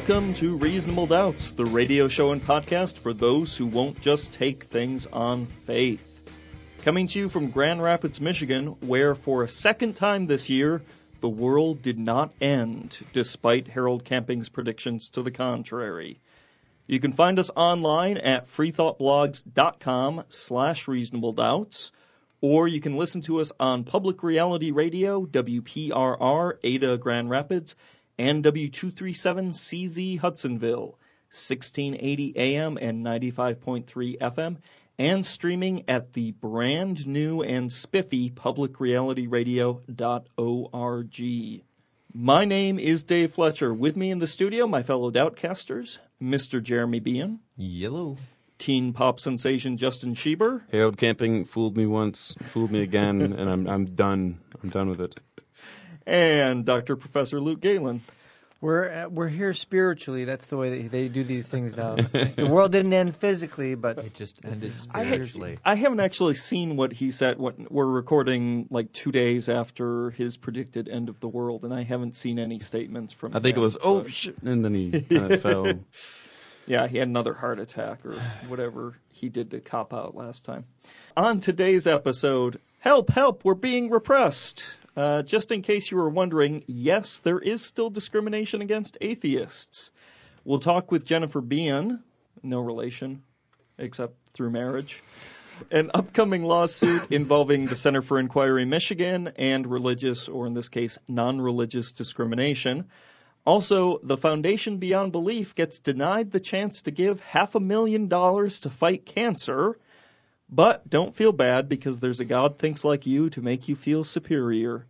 Welcome to Reasonable Doubts, the radio show and podcast for those who won't just take things on faith. Coming to you from Grand Rapids, Michigan, where for a second time this year, the world did not end, despite Harold Camping's predictions to the contrary. You can find us online at freethoughtblogs.com slash reasonable doubts, or you can listen to us on Public Reality Radio, WPRR, Ada Grand Rapids, and W237CZ Hudsonville, 1680 AM and 95.3 FM, and streaming at the brand new and spiffy publicrealityradio.org. My name is Dave Fletcher. With me in the studio, my fellow Doubtcasters, Mr. Jeremy Bean, Yellow. teen pop sensation Justin Schieber, Harold Camping fooled me once, fooled me again, and I'm I'm done. I'm done with it. And Dr. Professor Luke Galen. We're uh, we're here spiritually. That's the way that they do these things now. the world didn't end physically, but It just ended spiritually. I haven't actually seen what he said. What we're recording like two days after his predicted end of the world, and I haven't seen any statements from. I think it was oh but- shit, and then he kind of fell. Yeah, he had another heart attack or whatever he did to cop out last time. On today's episode, help, help, we're being repressed. Uh, just in case you were wondering, yes, there is still discrimination against atheists. We'll talk with Jennifer Bean, no relation, except through marriage. An upcoming lawsuit involving the Center for Inquiry Michigan and religious, or in this case, non religious discrimination. Also, the Foundation Beyond Belief gets denied the chance to give half a million dollars to fight cancer. But don't feel bad because there's a God thinks like you to make you feel superior.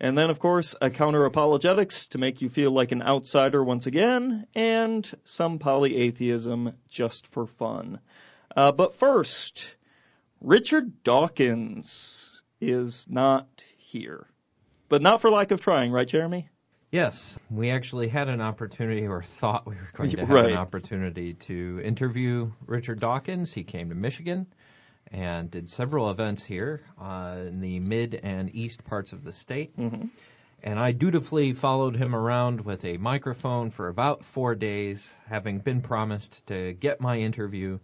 And then, of course, a counter apologetics to make you feel like an outsider once again, and some polyatheism just for fun. Uh, but first, Richard Dawkins is not here. But not for lack of trying, right, Jeremy? Yes, we actually had an opportunity, or thought we were going to have Right. an opportunity to interview Richard Dawkins. He came to Michigan and did several events here uh, in the mid and east parts of the state. Mm-hmm. And I dutifully followed him around with a microphone for about four days, having been promised to get my interview.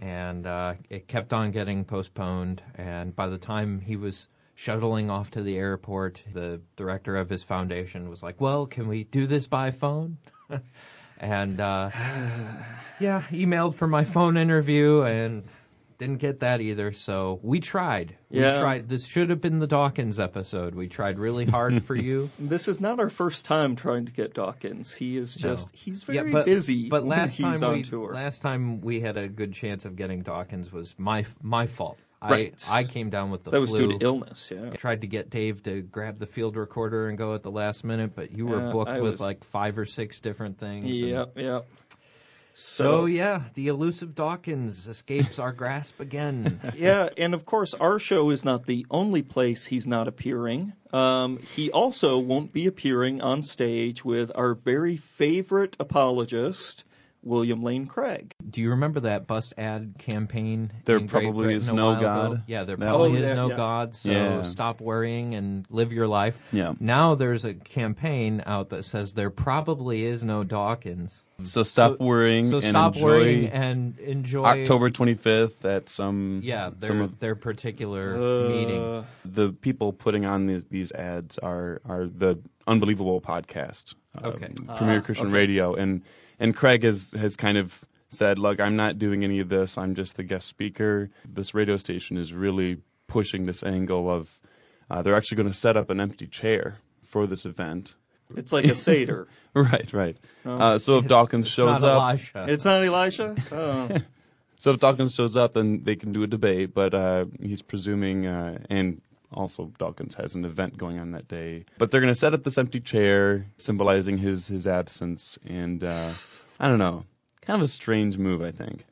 And uh, it kept on getting postponed. And by the time he was shuttling off to the airport, the director of his foundation was like, Well, can we do this by phone? and uh, yeah, emailed for my phone interview and didn't get that either. So we tried. Yeah. We tried. This should have been the Dawkins episode. We tried really hard for you. This is not our first time trying to get Dawkins. He is No. just he's very but, busy. But last time on we tour. last time we had a good chance of getting Dawkins was my my fault. Right. I I came down with the that was flu. due to illness. Yeah. I tried to get Dave to grab the field recorder and go at the last minute, but you were Yeah, booked I with was- like five or six different things. and- Yep. Yep. So yeah, the elusive Dawkins escapes our grasp again. yeah, and of course, our show is not the only place he's not appearing. Um, he also won't be appearing on stage with our very favorite apologist, William Lane Craig. Do you remember that bust ad campaign? There probably Britain is no God. ago? Yeah, there probably one? is Oh, no yeah. God. So Yeah. stop worrying and live your life. Yeah. Now there's a campaign out that says there probably is no Dawkins. So stop So- worrying So and stop enjoy worrying and enjoy October 25th at some Yeah, some their of their particular Uh, meeting. the people putting on these, these ads are are the unbelievable podcast, uh, Okay. Premier Ah, Christian okay. Radio, and and Craig has has kind of said, look, I'm not doing any of this. I'm just the guest speaker. This radio station is really pushing this angle of uh, they're actually going to set up an empty chair for this event. It's like a Seder. Right, right. Oh. Uh, so if It's- Dawkins it's shows not up, Elisha. it's not Elisha? Oh. So if Dawkins shows up, then they can do a debate. But uh, he's presuming, uh, and also Dawkins has an event going on that day. But they're going to set up this empty chair, symbolizing his his absence. And uh, I don't know, kind of a strange move, I think.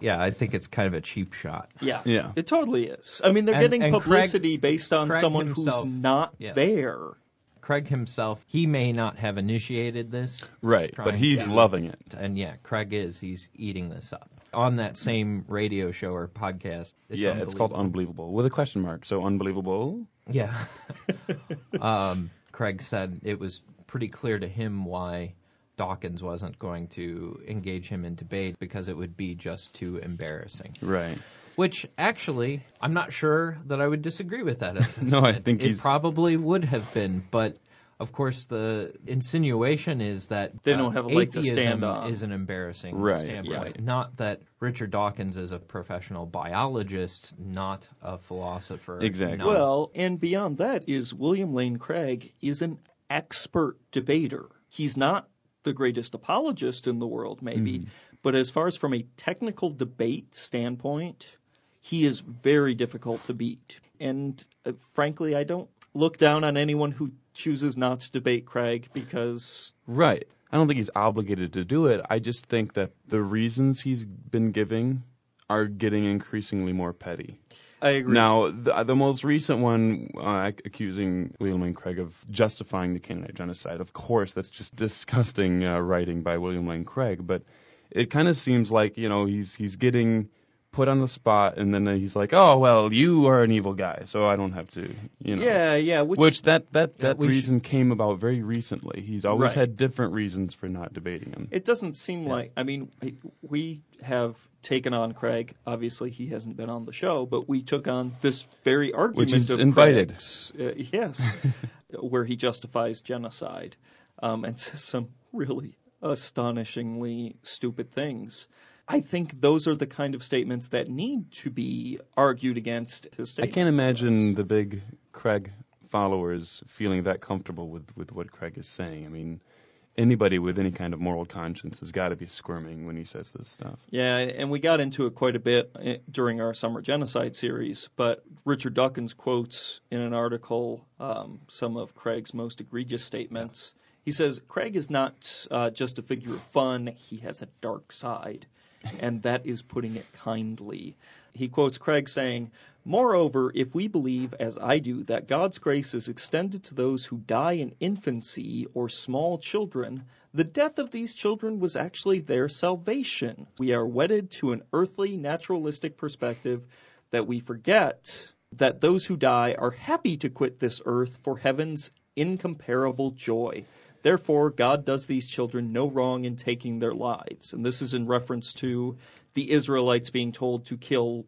Yeah, I think it's kind of a cheap shot. Yeah, Yeah. it totally is. I mean, they're And- getting and Craig- publicity based on Craig someone himself- who's not Yes. there. Craig himself, he may not have initiated this, Right, but he's to- loving it. and yeah, Craig is. He's eating this up on that same radio show or podcast. It's yeah, it's called unbelievable. unbelievable with a question mark. So unbelievable. Yeah. um, Craig said it was pretty clear to him why Dawkins wasn't going to engage him in debate because it would be just too embarrassing. Right. Which actually, I'm not sure that I would disagree with that. No, I think it he's- probably would have been, but of course the insinuation is that They uh, don't have a leg to atheism stand on. is an embarrassing Right, standpoint. Not that Richard Dawkins is a professional biologist, not a philosopher. Exactly. not- Well, and beyond that is William Lane Craig is an expert debater. He's not the greatest apologist in the world, maybe, but as far as from a technical debate standpoint, he is very difficult to beat. And uh, frankly, I don't look down on anyone who chooses not to debate Craig because Right. I don't think he's obligated to do it. I just think that the reasons he's been giving are getting increasingly more petty. I agree. Now, the, the most recent one uh, accusing William Lane Craig of justifying the Canaanite genocide, of course, that's just disgusting uh, writing by William Lane Craig. But it kind of seems like you know he's he's getting put on the spot, and then he's like, "Oh well, you are an evil guy, so I don't have to." You know. yeah, yeah, which, Which that that that reason came about very recently. He's always Right. had different reasons for not debating him. It doesn't seem like. I mean, we have taken on Craig. Obviously, he hasn't been on the show, but we took on this very argument Which is of invited. Uh, yes, where he justifies genocide um, and says some really astonishingly stupid things. I think those are the kind of statements that need to be argued against. I can't imagine the big Craig followers feeling that comfortable with, with what Craig is saying. I mean, anybody with any kind of moral conscience has got to be squirming when he says this stuff. Yeah, and we got into it quite a bit eh, during our summer genocide series. But Richard Dawkins quotes in an article um, some of Craig's most egregious statements. He says Craig is not uh, just a figure of fun; he has a dark side, and that is putting it kindly. He quotes Craig saying, Moreover, if we believe, as I do, that God's grace is extended to those who die in infancy or small children, the death of these children was actually their salvation. We are wedded to an earthly, naturalistic perspective that we forget that those who die are happy to quit this earth for heaven's incomparable joy. Therefore, God does these children no wrong in taking their lives. And this is in reference to the Israelites being told to kill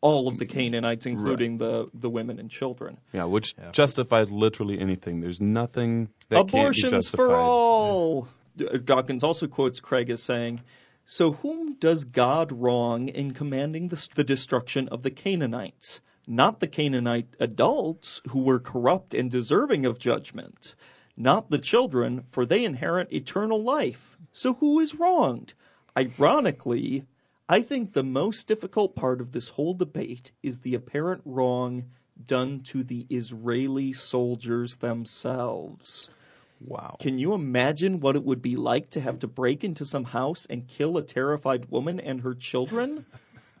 all of the mm-hmm. Canaanites, including the, the women and children. Yeah, which justifies literally anything. There's nothing that can't be Abortions justified. for all. D- uh, Dawkins also quotes Craig as saying, So whom does God wrong in commanding the, the destruction of the Canaanites? Not the Canaanite adults who were corrupt and deserving of judgment. Not the children, for they inherit eternal life. So who is wronged? Ironically, I think the most difficult part of this whole debate is the apparent wrong done to the Israeli soldiers themselves. Wow. Can you imagine what it would be like to have to break into some house and kill a terrified woman and her children?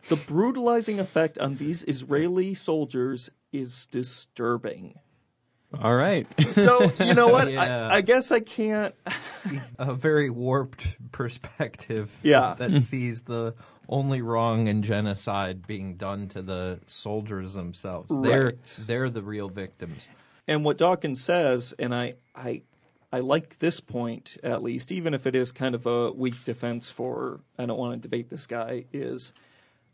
The brutalizing effect on these Israeli soldiers is disturbing. All right. So, you know what? Yeah. I, I guess I can't. a very warped perspective Yeah. that sees the only wrong in genocide being done to the soldiers themselves. They're Right. they're the real victims. And what Dawkins says, and I, I, I like this point at least, even if it is kind of a weak defense for I don't want to debate this guy, is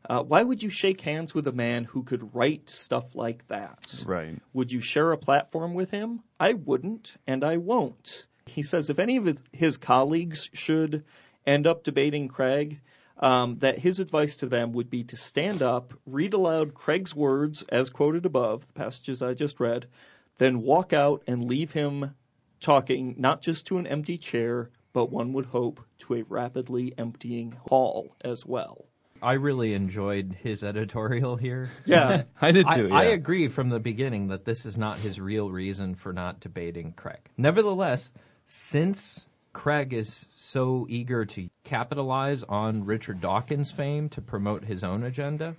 uh, why would you shake hands with a man who could write stuff like that? right. Would you share a platform with him? I wouldn't, and I won't. He says if any of his, his colleagues should end up debating Craig, um, that his advice to them would be to stand up, read aloud Craig's words as quoted above, the passages I just read, then walk out and leave him talking not just to an empty chair, but one would hope to a rapidly emptying hall as well. I really enjoyed his editorial here. Yeah. I did too. I yeah. agree from the beginning that this is not his real reason for not debating Craig. Nevertheless, since Craig is so eager to capitalize on Richard Dawkins' fame to promote his own agenda.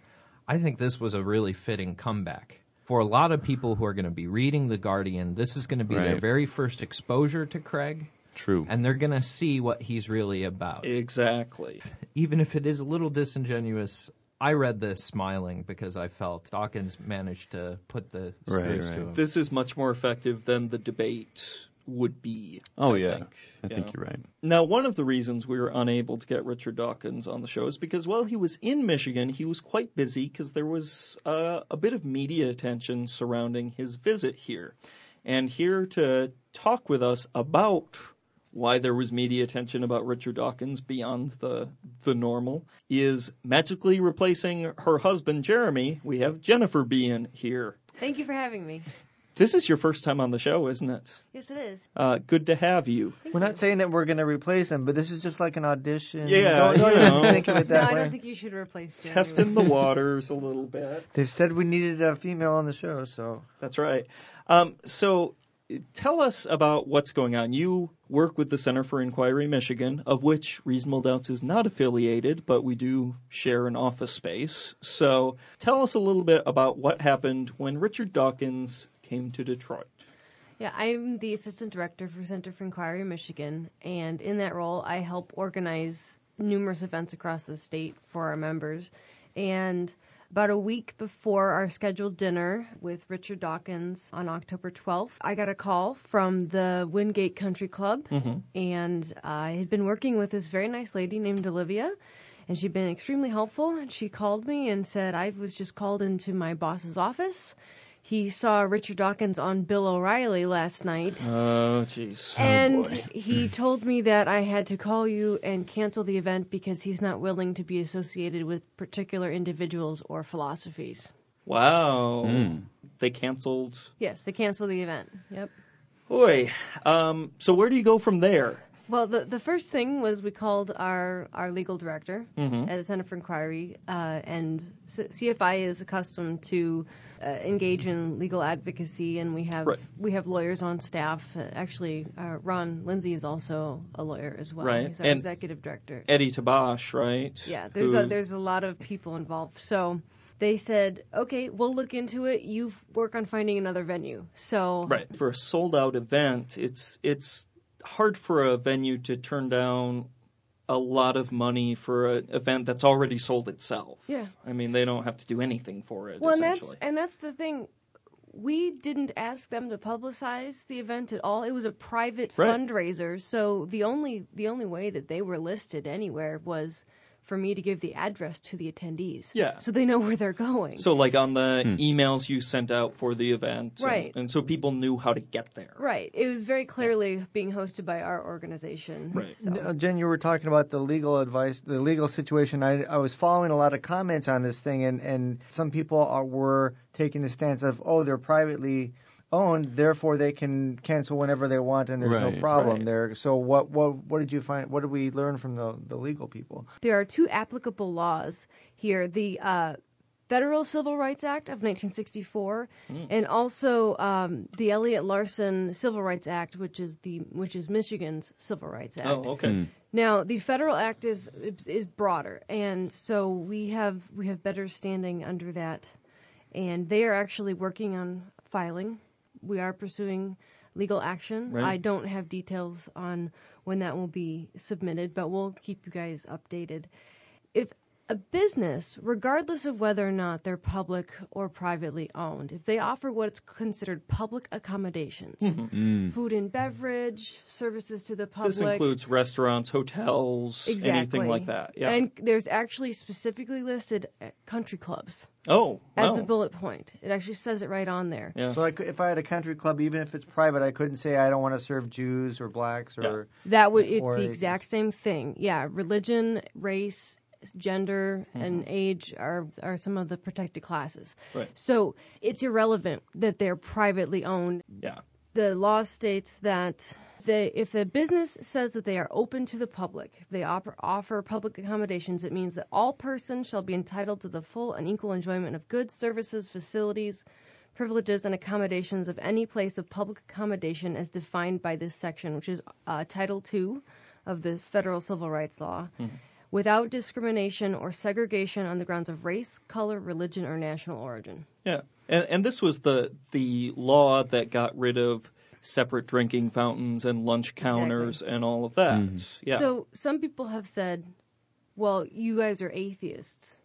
I think this was a really fitting comeback. For a lot of people who are going to be reading The Guardian, this is going to be their very first exposure to Craig, True. and they're going to see what he's really about. Exactly. Even if it is a little disingenuous, I read this smiling because I felt Dawkins managed to put the Right, screws right. to him. This is much more effective than the debate would be. oh I yeah, think, I you think know. you're right. Now, one of the reasons we were unable to get Richard Dawkins on the show is because while he was in Michigan, he was quite busy because there was uh, a bit of media attention surrounding his visit here. And here to talk with us about why there was media attention about Richard Dawkins beyond the the normal is magically replacing her husband Jeremy. We have Jennifer Bean here. Thank you for having me. This is your first time on the show, isn't it? Yes, it is. Uh, good to have you. We're not saying that we're going to replace him, but this is just like an audition. Yeah, don't, don't you know. think of it No, that I don't think you should replace Jeremy. Testing the waters a little bit. They said we needed a female on the show, so That's right. Um, so tell us about what's going on. You work with the Center for Inquiry Michigan, of which Reasonable Doubts is not affiliated, but we do share an office space. So tell us a little bit about what happened when Richard Dawkins came to Detroit. Yeah, I'm the assistant director for Center for Inquiry Michigan, and in that role, I help organize numerous events across the state for our members. And about a week before our scheduled dinner with Richard Dawkins on October 12th, I got a call from the Wingate Country Club, mm-hmm. and I had been working with this very nice lady named Olivia. And she'd been extremely helpful. And she called me and said, I was just called into my boss's office. He saw Richard Dawkins on Bill O'Reilly last night. Oh, jeez. And he told me that I had to call you and cancel the event because he's not willing to be associated with particular individuals or philosophies. Wow. Mm. They canceled. Yes, they canceled the event. Yep. Boy. Um, so where do you go from there? Well, the the first thing was we called our our legal director Mhm. at the Center for Inquiry, uh, and CFI is accustomed to uh, engage in legal advocacy, and we have Right. we have lawyers on staff. Uh, actually, uh, Ron Lindsay is also a lawyer as well. Right. He's our And- executive director. Eddie Tabash, right? Yeah, there's Who- a, there's a lot of people involved. So they said, okay, we'll look into it. You work on finding another venue. So Right. For a sold out event, it's it's hard for a venue to turn down a lot of money for an event that's already sold itself. Yeah. I mean, they don't have to do anything for it. well, and that's and that's the thing. We didn't ask them to publicize the event at all. It was a private Right. fundraiser, so the only the only way that they were listed anywhere was for me to give the address to the attendees. Yeah. So they know where they're going. So, like on the Hmm. emails you sent out for the event, and- Right. And, so people knew how to get there. right. It was very clearly being hosted by our organization. Right. So. Uh, Jen, you were talking about the legal advice, the legal situation. I, I was following a lot of comments on this thing, and, and some people are, were taking the stance of, oh, they're privately owned, therefore they can cancel whenever they want, and there's no problem right. there. So what what what did you find? What did we learn from the the legal people? there are two applicable laws here the uh, Federal Civil Rights Act of 1964 and also um, the Elliott Larsen Civil Rights Act, which is the which is Michigan's Civil Rights Act. Oh, okay. Hmm. Now, the federal act is is broader, and so we have we have better standing under that, and they are actually working on filing. We are pursuing legal action. Right. I don't have details on when that will be submitted, but we'll keep you guys updated. If a business, regardless of whether or not they're public or privately owned, if they offer what's considered public accommodations, Mm. food and beverage, services to the public, This includes restaurants, hotels, Exactly. anything like that. Yeah. And there's actually specifically listed uh, country clubs oh, as wow. a bullet point. It actually says it right on there. Yeah. So I could, if I had a country club, even if it's private, I couldn't say I don't want to serve Jews or blacks or. That would it's the exact same thing. Yeah, religion, race, gender, and age are are some of the protected classes. Right. So it's irrelevant that they're privately owned. yeah. The law states that they, if the business says that they are open to the public, if they offer, offer public accommodations, it means that all persons shall be entitled to the full and equal enjoyment of goods, services, facilities privileges, and accommodations of any place of public accommodation as defined by this section, which is uh, Title II of the Federal Civil Rights Law, without discrimination or segregation on the grounds of race, color, religion, or national origin. Yeah, and, and this was the the law that got rid of separate drinking fountains and lunch counters and all of that. Mm-hmm. Yeah. So some people have said, "Well, you guys are atheists,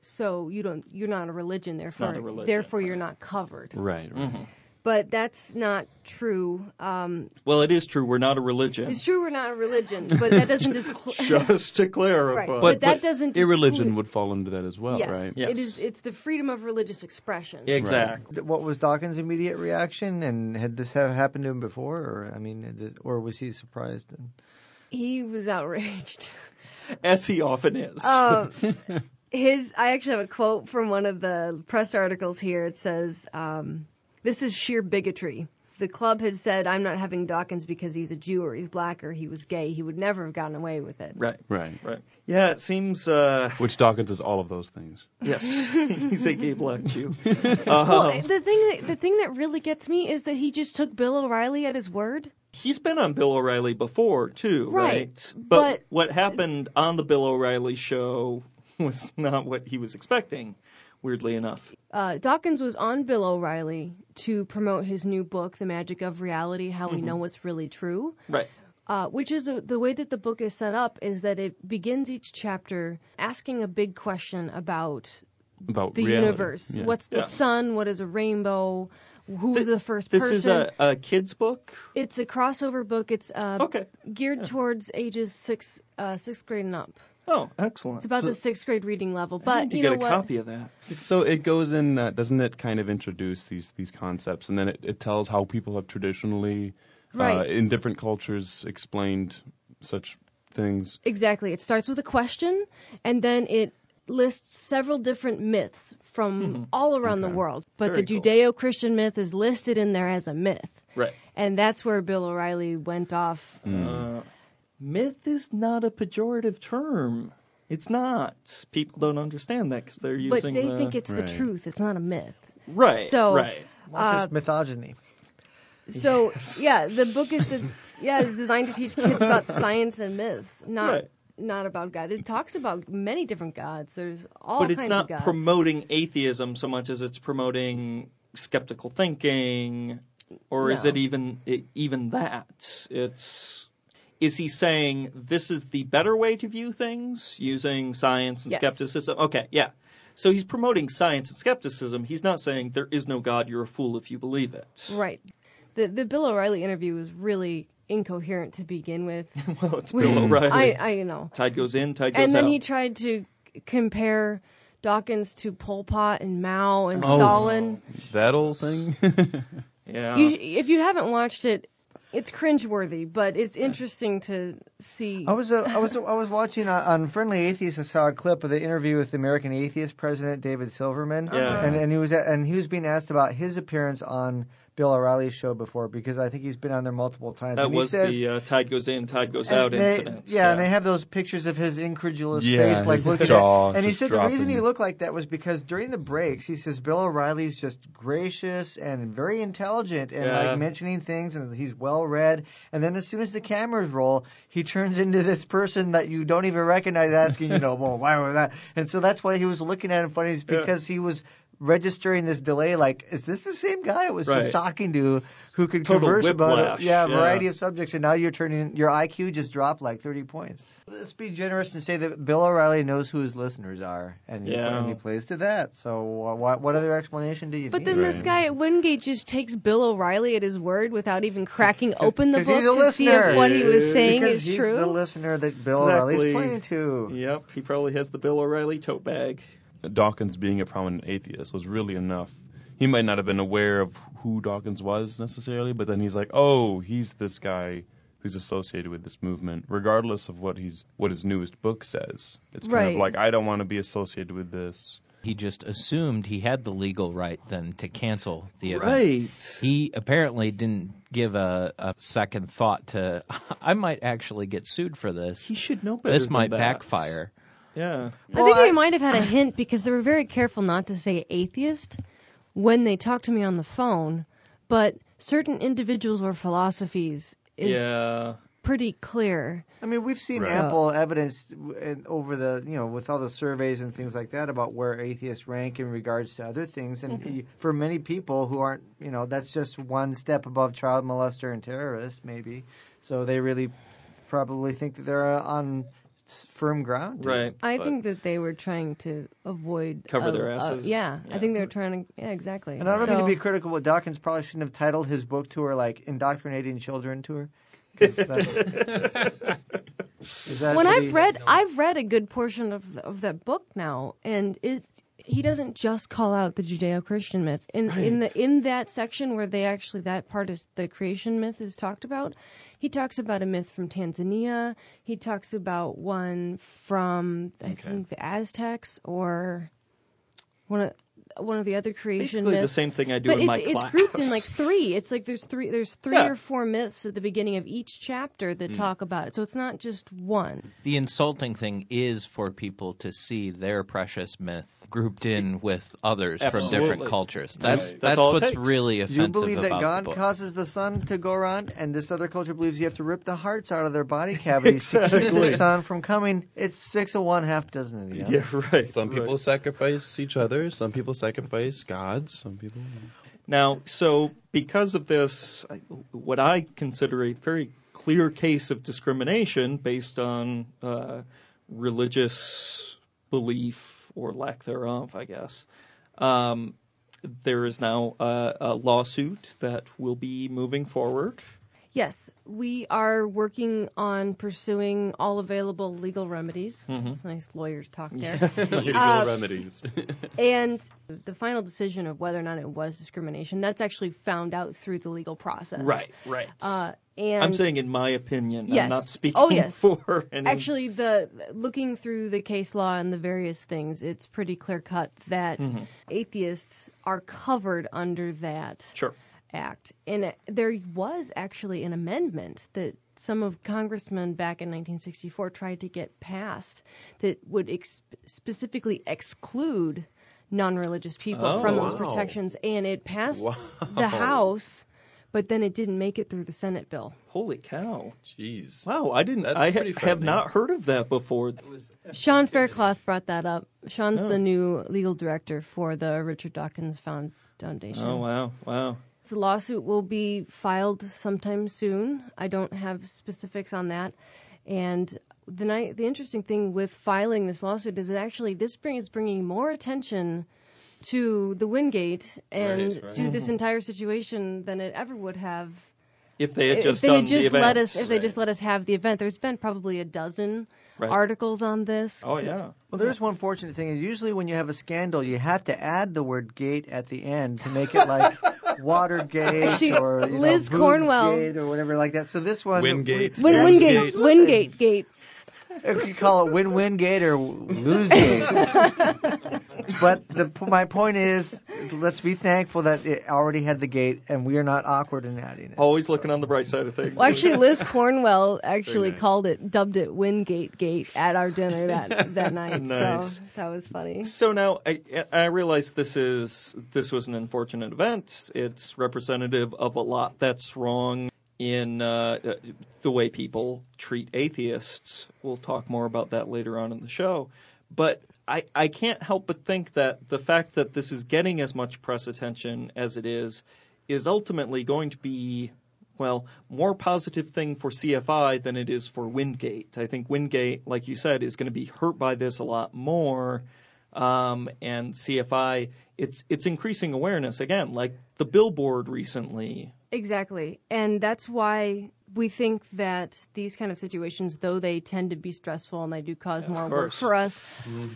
so you don't you're not a religion, therefore not a religion, therefore you're not covered." Right. right. Mm-hmm. But that's not true. Um, well, it is true we're not a religion. it's true we're not a religion, but that doesn't disclose. Just to clarify. Right. But, But that but doesn't irreligion exclude- would fall into that as well, yes, right? Yes. it is. It's the freedom of religious expression. Exactly. What was Dawkins' immediate reaction, and had this have happened to him before, or I mean, had or was he surprised? And, He was outraged. As he often is. Um, his I actually have a quote from one of the press articles here. It says, um, "This is sheer bigotry." The club had said, "I'm not having Dawkins because he's a Jew or he's black or he was gay. He would never have gotten away with it." right. Right. Right. Yeah, it seems. Uh, Which Dawkins is all of those things. yes, he's a gay black Jew. Well, Uh, the thing that, the thing that really gets me is that he just took Bill O'Reilly at his word. he's been on Bill O'Reilly before too, Right, But, but- what happened on the Bill O'Reilly show was not what he was expecting. Weirdly enough. Uh, Dawkins was on Bill O'Reilly to promote his new book, The Magic of Reality: How We Know What's Really True. Right. uh, which is a, the way that the book is set up is that it begins each chapter asking a big question about About the reality. universe. Yeah. What's the Yeah. sun? What is a rainbow? Who was the first This person? This is a, a kid's book. it's a crossover book. It's uh, Okay. geared towards ages six, uh, sixth grade and up. Oh, excellent. It's about So- the sixth grade reading level. I But need to you get know a what? copy of that. So it goes in, uh, doesn't it kind of introduce these these concepts, and then it, it tells how people have traditionally, uh, in different cultures, explained such things. Exactly. It starts with a question, and then it lists several different myths from all around the world. But Very the. Judeo-Christian myth is listed in there as a myth. Right. And that's where Bill O'Reilly went off. Uh, myth is not a pejorative term. It's not. People don't understand that because they're using. But they the, think it's the truth. It's not a myth. right. so- right. Well, it's just uh, misogyny. So yeah, the book is to, yeah is designed to teach kids about science and myths, not Right. not about God. It talks about many different gods. There's all But it's not of gods. promoting atheism so much as it's promoting skeptical thinking, or is it even it, even that? It's is he saying this is the better way to view things using science and Yes. skepticism? Okay, yeah. So he's promoting science and skepticism. He's not saying there is no God. You're a fool if you believe it. right. The the Bill O'Reilly interview was really incoherent to begin with. well, it's Bill O'Reilly. I I you know. tide goes in, tide goes out. And then out. he tried to compare Dawkins to Pol Pot and Mao and Oh. Stalin. That old thing. yeah. You, if you haven't watched it, it's cringeworthy, but it's interesting to see. I was uh, I was I was watching on, on Friendly Atheist. I saw a clip of the interview with the American Atheist president David Silverman, Yeah. and and he was and he was being asked about his appearance on Bill O'Reilly's show before because I think he's been on there multiple times. that and he was says, the uh, tide goes in, tide goes out they- incident. Yeah, and they have those pictures of his incredulous Yeah, face, like his looking jaw at. And he just said the reason he looked like that was because during the breaks, he says Bill O'Reilly's just gracious and very intelligent and Yeah. like mentioning things, and he's well read. And then as soon as the cameras roll, he turns into this person that you don't even recognize, asking, you know, well, why was that? And so that's why he was looking at him funny, is Yeah. because he was registering this delay like is this the same guy I was Right. just talking to who could Total converse about it yeah, a yeah. variety of subjects and now you're turning your IQ just dropped like 30 points let's be generous and say that Bill O'Reilly knows who his listeners are and, he, Yeah. and he plays to that so what what other explanation do you But need then this guy at Wingate just takes Bill O'Reilly at his word without even cracking open the book he's a to see if what he was saying because is he's true. the listener that Bill O'Reilly's Exactly. playing to Yep, he probably has the Bill O'Reilly tote bag. Dawkins being a prominent atheist was really enough. He might not have been aware of who Dawkins was necessarily, but then he's like, "Oh, he's this guy who's associated with this movement, regardless of what he's what his newest book says." It's kind Right. of like, "I don't want to be associated with this." He just assumed he had the legal right then to cancel the event. Right. He apparently didn't give a, a second thought to, I might actually get sued for this. He should know better. This than might that. backfire. Yeah. I think Well, they might have had a hint because they were very careful not to say atheist, when they talked to me on the phone, but certain individuals or philosophies is yeah. pretty clear. I mean, we've seen Right. ample evidence in- over the, you know, with all the surveys and things like that about where atheists rank in regards to other things. And y- for many people who aren't, you know, that's just one step above child molester and terrorist, maybe. So they really probably think that they're uh, on s- firm ground. Right. I think that they were trying to avoid Cover a- their a- asses. yeah, Yeah. I think they were trying to. Yeah, exactly. And I don't so, mean to be critical, but Dawkins probably shouldn't have titled his book tour like "Indoctrinating Children Tour." 'Cause that- is that when I've he- read, I've read a good portion of of that book now, and it he doesn't just call out the Judeo-Christian myth in in the in that section where they actually that part is the creation myth is talked about. He talks about a myth from Tanzania. He talks about one from I Okay. think the Aztecs or one of one of the other creation Basically the same thing I do but in it's my it's class. grouped in like three. It's like there's three there's three Yeah. or four myths at the beginning of each chapter that mm-hmm. talk about it. So it's not just one. The insulting thing is for people to see their precious myth grouped in with others from different cultures. That's Right. that's, That's all it what's takes. really You offensive believe that God the causes the sun to go around, and this other culture believes you have to rip the hearts out of their body cavities to keep the sun from coming. It's six of one, half dozen of the other. Yeah, right. Some people right. sacrifice each other. Some people sacrifice gods. Some people. Now, so because of this, what I consider a very clear case of discrimination based on uh, religious belief or lack thereof, I guess, um, there is now a, a lawsuit that will be moving forward. Yes, we are working on pursuing all available legal remedies. Mhm. That's nice lawyers talk there. Legal Uh, remedies. and the final decision of whether or not it was discrimination, that's actually found out through the legal process. right. Uh, and I'm saying, in my opinion, Yes. I'm not speaking Oh, yes. for any. actually the looking through the case law and the various things, it's pretty clear cut that Mhm. atheists are covered under that Sure. Act. And there was actually an amendment that some of congressmen back in 1964 tried to get passed that would ex- specifically exclude non-religious people Oh, from those wow. protections, and it passed Wow. the House, but then it didn't make it through the Senate bill. Holy cow! Jeez. Wow, I didn't. That's I ha- have not heard of that before. Sean Faircloth brought that up. Sean's Oh. the new legal director for the Richard Dawkins Foundation. Oh wow, wow. The lawsuit will be filed sometime soon. I don't have specifics on that. And the ni- the interesting thing with filing this lawsuit is that actually this bring is bringing more attention to the Wingate and Right, right. to this entire situation than it ever would have If they had if just they had just the let us if they just let us have the event. There's been probably a dozen Right. articles on this. Oh yeah. Well, there's one fortunate thing is usually when you have a scandal, you have to add the word "gate" at the end to make it like Watergate Actually, or you Liz know, Cornwell- Gate or whatever like that. So this one, Wingate. Wingate, Win Wingate Wingate Gate. You could call it win-win gate or lose gate. but the, my point is, let's be thankful that it already had the gate, and we are not awkward in adding it. Always looking on the bright side of things. Well, actually, Liz Cornwell actually nice. called it, dubbed it Wingate Gate at our dinner that that night. Nice. So that was funny. So now I, I realize this is this was an unfortunate event. It's representative of a lot that's wrong in uh, the way people treat atheists. We'll talk more about that later on in the show. But I, I can't help but think that the fact that this is getting as much press attention as it is is ultimately going to be well, more positive thing for CFI than it is for Wingate. I think Wingate, like you said, is going to be hurt by this a lot more. Um, and CFI, it's it's increasing awareness again, like the billboard recently. Exactly. And that's why we think that these kind of situations, though they tend to be stressful and they do cause more work for us,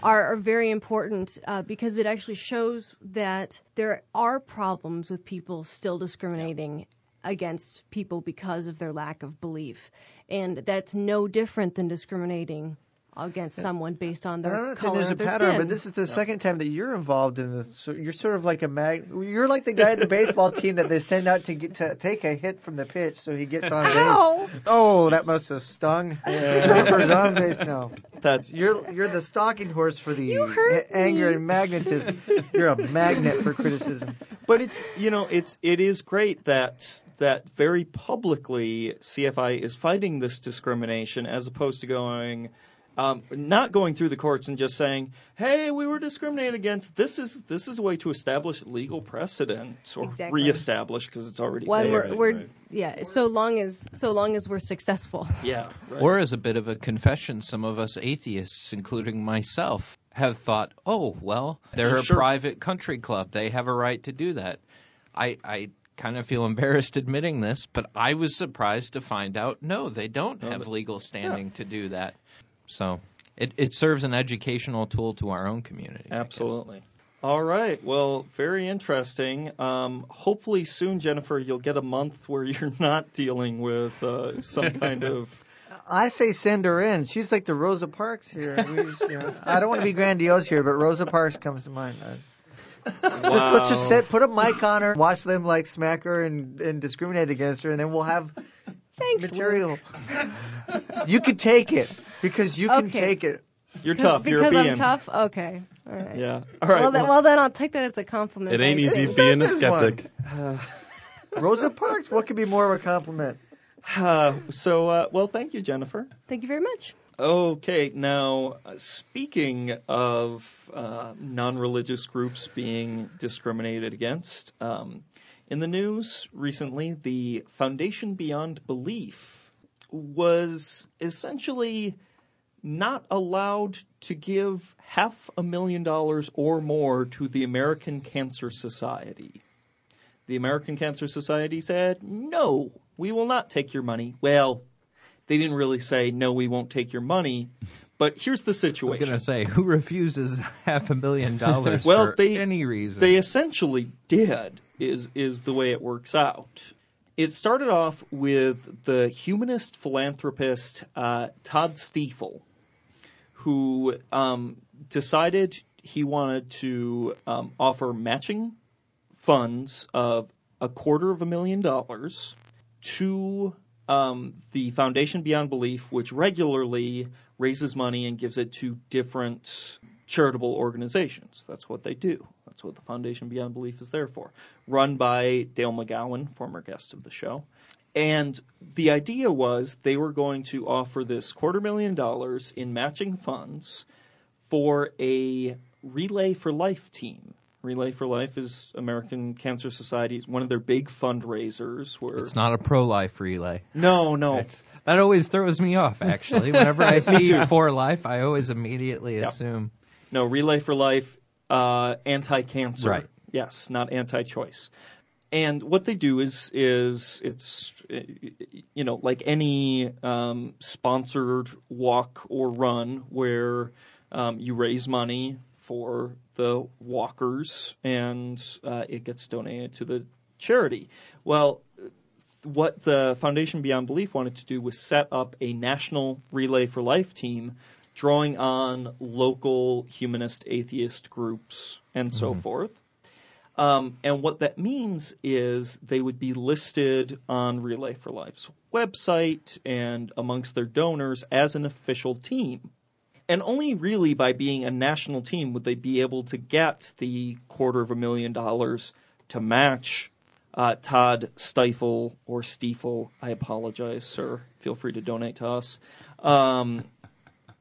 are, are very important uh, because it actually shows that there are problems with people still discriminating against people because of their lack of belief. And that's no different than discriminating against someone based on And their I'm not saying color there's a of their pattern, skin. but this is the second time that you're involved in this. So you're sort of like a mag. You're like the guy at the baseball team that they send out to get to take a hit from the pitch, so he gets on base. Ow! Oh, that must have stung. Jennifer's on base now. That You're you're the stalking horse for the You hurt a- anger me. and magnetism. You're a magnet for criticism. But it's you know it's it is great that that very publicly CFI is fighting this discrimination as opposed to going um, not going through the courts and just saying, "Hey, we were discriminated against. This is this is a way to establish legal precedent or Exactly. reestablish because it's already When there." we're, we're yeah, so long as so long as we're successful. yeah, right. Or as a bit of a confession, some of us atheists, including myself, have thought, "Oh, well, they're a Sure. private country club. They have a right to do that." I I kind of feel embarrassed admitting this, but I was surprised to find out no, they don't have legal standing to do that. So, it it serves an educational tool to our own community. Absolutely. All right. Well, very interesting. Um, hopefully soon, Jennifer, you'll get a month where you're not dealing with uh, some kind of. I say send her in. She's like the Rosa Parks here. We just, you know, I don't want to be grandiose here, but Rosa Parks comes to mind. Uh, Just let's just sit, put a mic on her, watch them like smack her and, and discriminate against her, and then we'll have Thanks, Luke. material. you can take it because you can Okay. take it. You're tough. You're a I'm BM. tough. Okay. All right. Yeah. All right. well, then, well- well, then I'll take that as a compliment. It ain't I easy being a That's his one. skeptic. Rosa Parks, what could be more of a compliment? Uh, so, uh, well, thank you, Jennifer. Thank you very much. Okay, now uh, speaking of uh, non-religious groups being discriminated against, um, in the news recently, the Foundation Beyond Belief was essentially not allowed to give half a million dollars or more to the American Cancer Society. The American Cancer Society said, no, we will not take your money. Well, they didn't really say, no, we won't take your money. But here's the situation. I was going to say, who refuses half a million dollars Well, for they- any reason? They essentially did, is, is the way it works out. It started off with the humanist philanthropist uh, Todd Stiefel, who um, decided he wanted to um, offer matching funds of a quarter of a million dollars to um, the Foundation Beyond Belief, which regularly raises money and gives it to different charitable organizations. That's what they do. That's what the Foundation Beyond Belief is there for. Run by Dale McGowan, former guest of the show. And the idea was they were going to offer this quarter million dollars in matching funds for a Relay for Life team. Relay for Life is American Cancer Society's one of their big fundraisers. Where it's not a pro-life relay. no, no, It's, that always throws me off, actually. Whenever I see for life, I always immediately Yep. assume. No, Relay for Life, uh, anti-cancer. Right. Yes, not anti-choice. And what they do is is it's you know like any um, sponsored walk or run where um, you raise money for the walkers and uh, it gets donated to the charity. Well, what the Foundation Beyond Belief wanted to do was set up a national Relay for Life team drawing on local humanist atheist groups and so forth. Um, and what that means is they would be listed on Relay for Life's website and amongst their donors as an official team. And only really by being a national team would they be able to get the quarter of a million dollars to match uh, Todd Stifle or Stiefel. I apologize, sir. Feel free to donate to us. Um,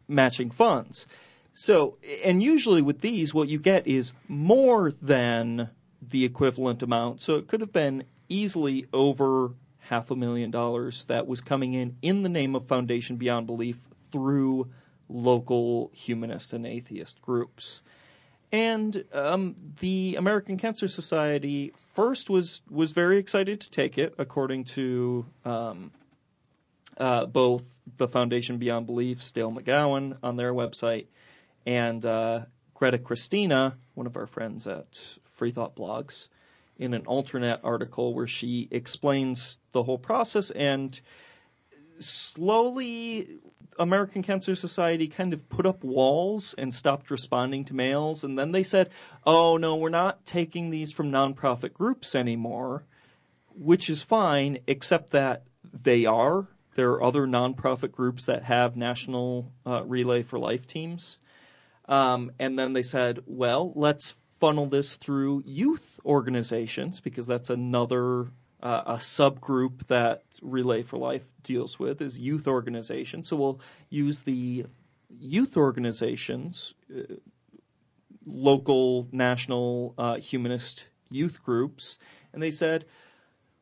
matching funds. So, and usually with these, what you get is more than the equivalent amount. So it could have been easily over half a million dollars that was coming in in the name of Foundation Beyond Belief through local humanist and atheist groups. And um, the American Cancer Society first was was very excited to take it, according to um, uh, both the Foundation Beyond Belief, Dale McGowan on their website, and uh, Greta Christina, one of our friends at Free Thought Blogs, in an alternate article where she explains the whole process and slowly American Cancer Society kind of put up walls and stopped responding to mails. And then they said, oh, no, we're not taking these from nonprofit groups anymore, which is fine, except that they are. There are other nonprofit groups that have national uh, Relay for Life teams. Um, and then they said, well, let's funnel this through youth organizations because that's another uh, a subgroup that Relay for Life deals with is youth organizations. So we'll use the youth organizations, uh, local, national, uh, humanist youth groups, and they said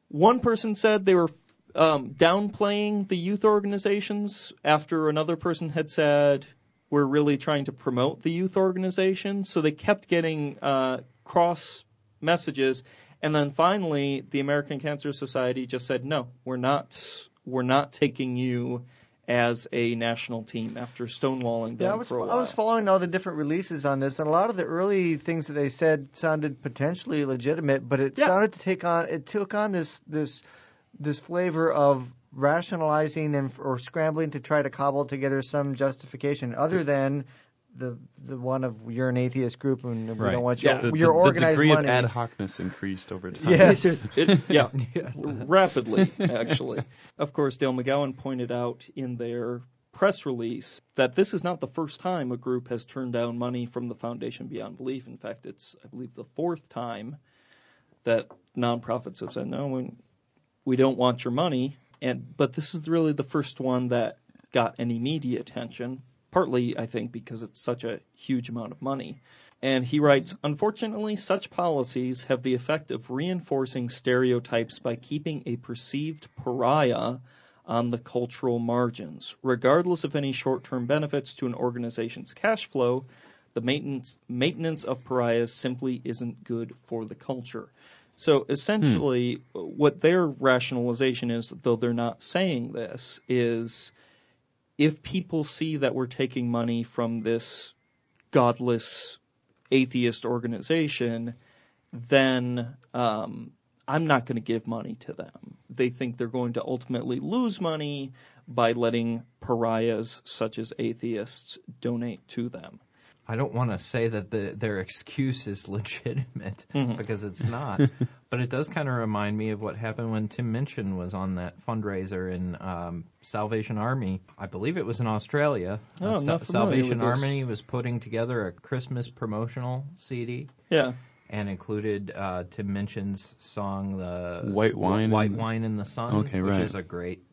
one person said they were um, downplaying the youth organizations after another person had said we're really trying to promote the youth organizations. So they kept getting uh, cross messages and then finally, the American Cancer Society just said, no, we're not, we're not taking you as a national team after stonewalling them yeah, I was, for a while. I was following all the different releases on this, and a lot of the early things that they said sounded potentially legitimate, but it Yeah. sounded to take on it took on this this this flavor of rationalizing and or scrambling to try to cobble together some justification other than the the one of you're an atheist group and we Right. don't want you Yeah. The, your the, the organized degree money. of ad hocness increased over time. Yes. It, yeah, rapidly, actually. Of course, Dale McGowan pointed out in their press release that this is not the first time a group has turned down money from the Foundation Beyond Belief. In fact, it's, I believe, the fourth time that nonprofits have said, no, we, don't want your money. And But this is really the first one that got any media attention, partly, I think, because it's such a huge amount of money. And he writes, unfortunately, such policies have the effect of reinforcing stereotypes by keeping a perceived pariah on the cultural margins. Regardless of any short term benefits to an organization's cash flow, the maintenance, maintenance of pariahs simply isn't good for the culture. So essentially, what their rationalization is, though they're not saying this, is if people see that we're taking money from this godless atheist organization, then um, I'm not going to give money to them. They think they're going to ultimately lose money by letting pariahs such as atheists donate to them. I don't want to say that the, their excuse is legitimate Mhm. because it's not, but it does kind of remind me of what happened when Tim Minchin was on that fundraiser in um, Salvation Army. I believe it was in Australia. Oh, Uh, I'm Sa- Salvation with this. Army was putting together a Christmas promotional CD Yeah. and included uh, Tim Minchin's song, the White Wine White in- Wine in the Sun, Okay, which right. is a great,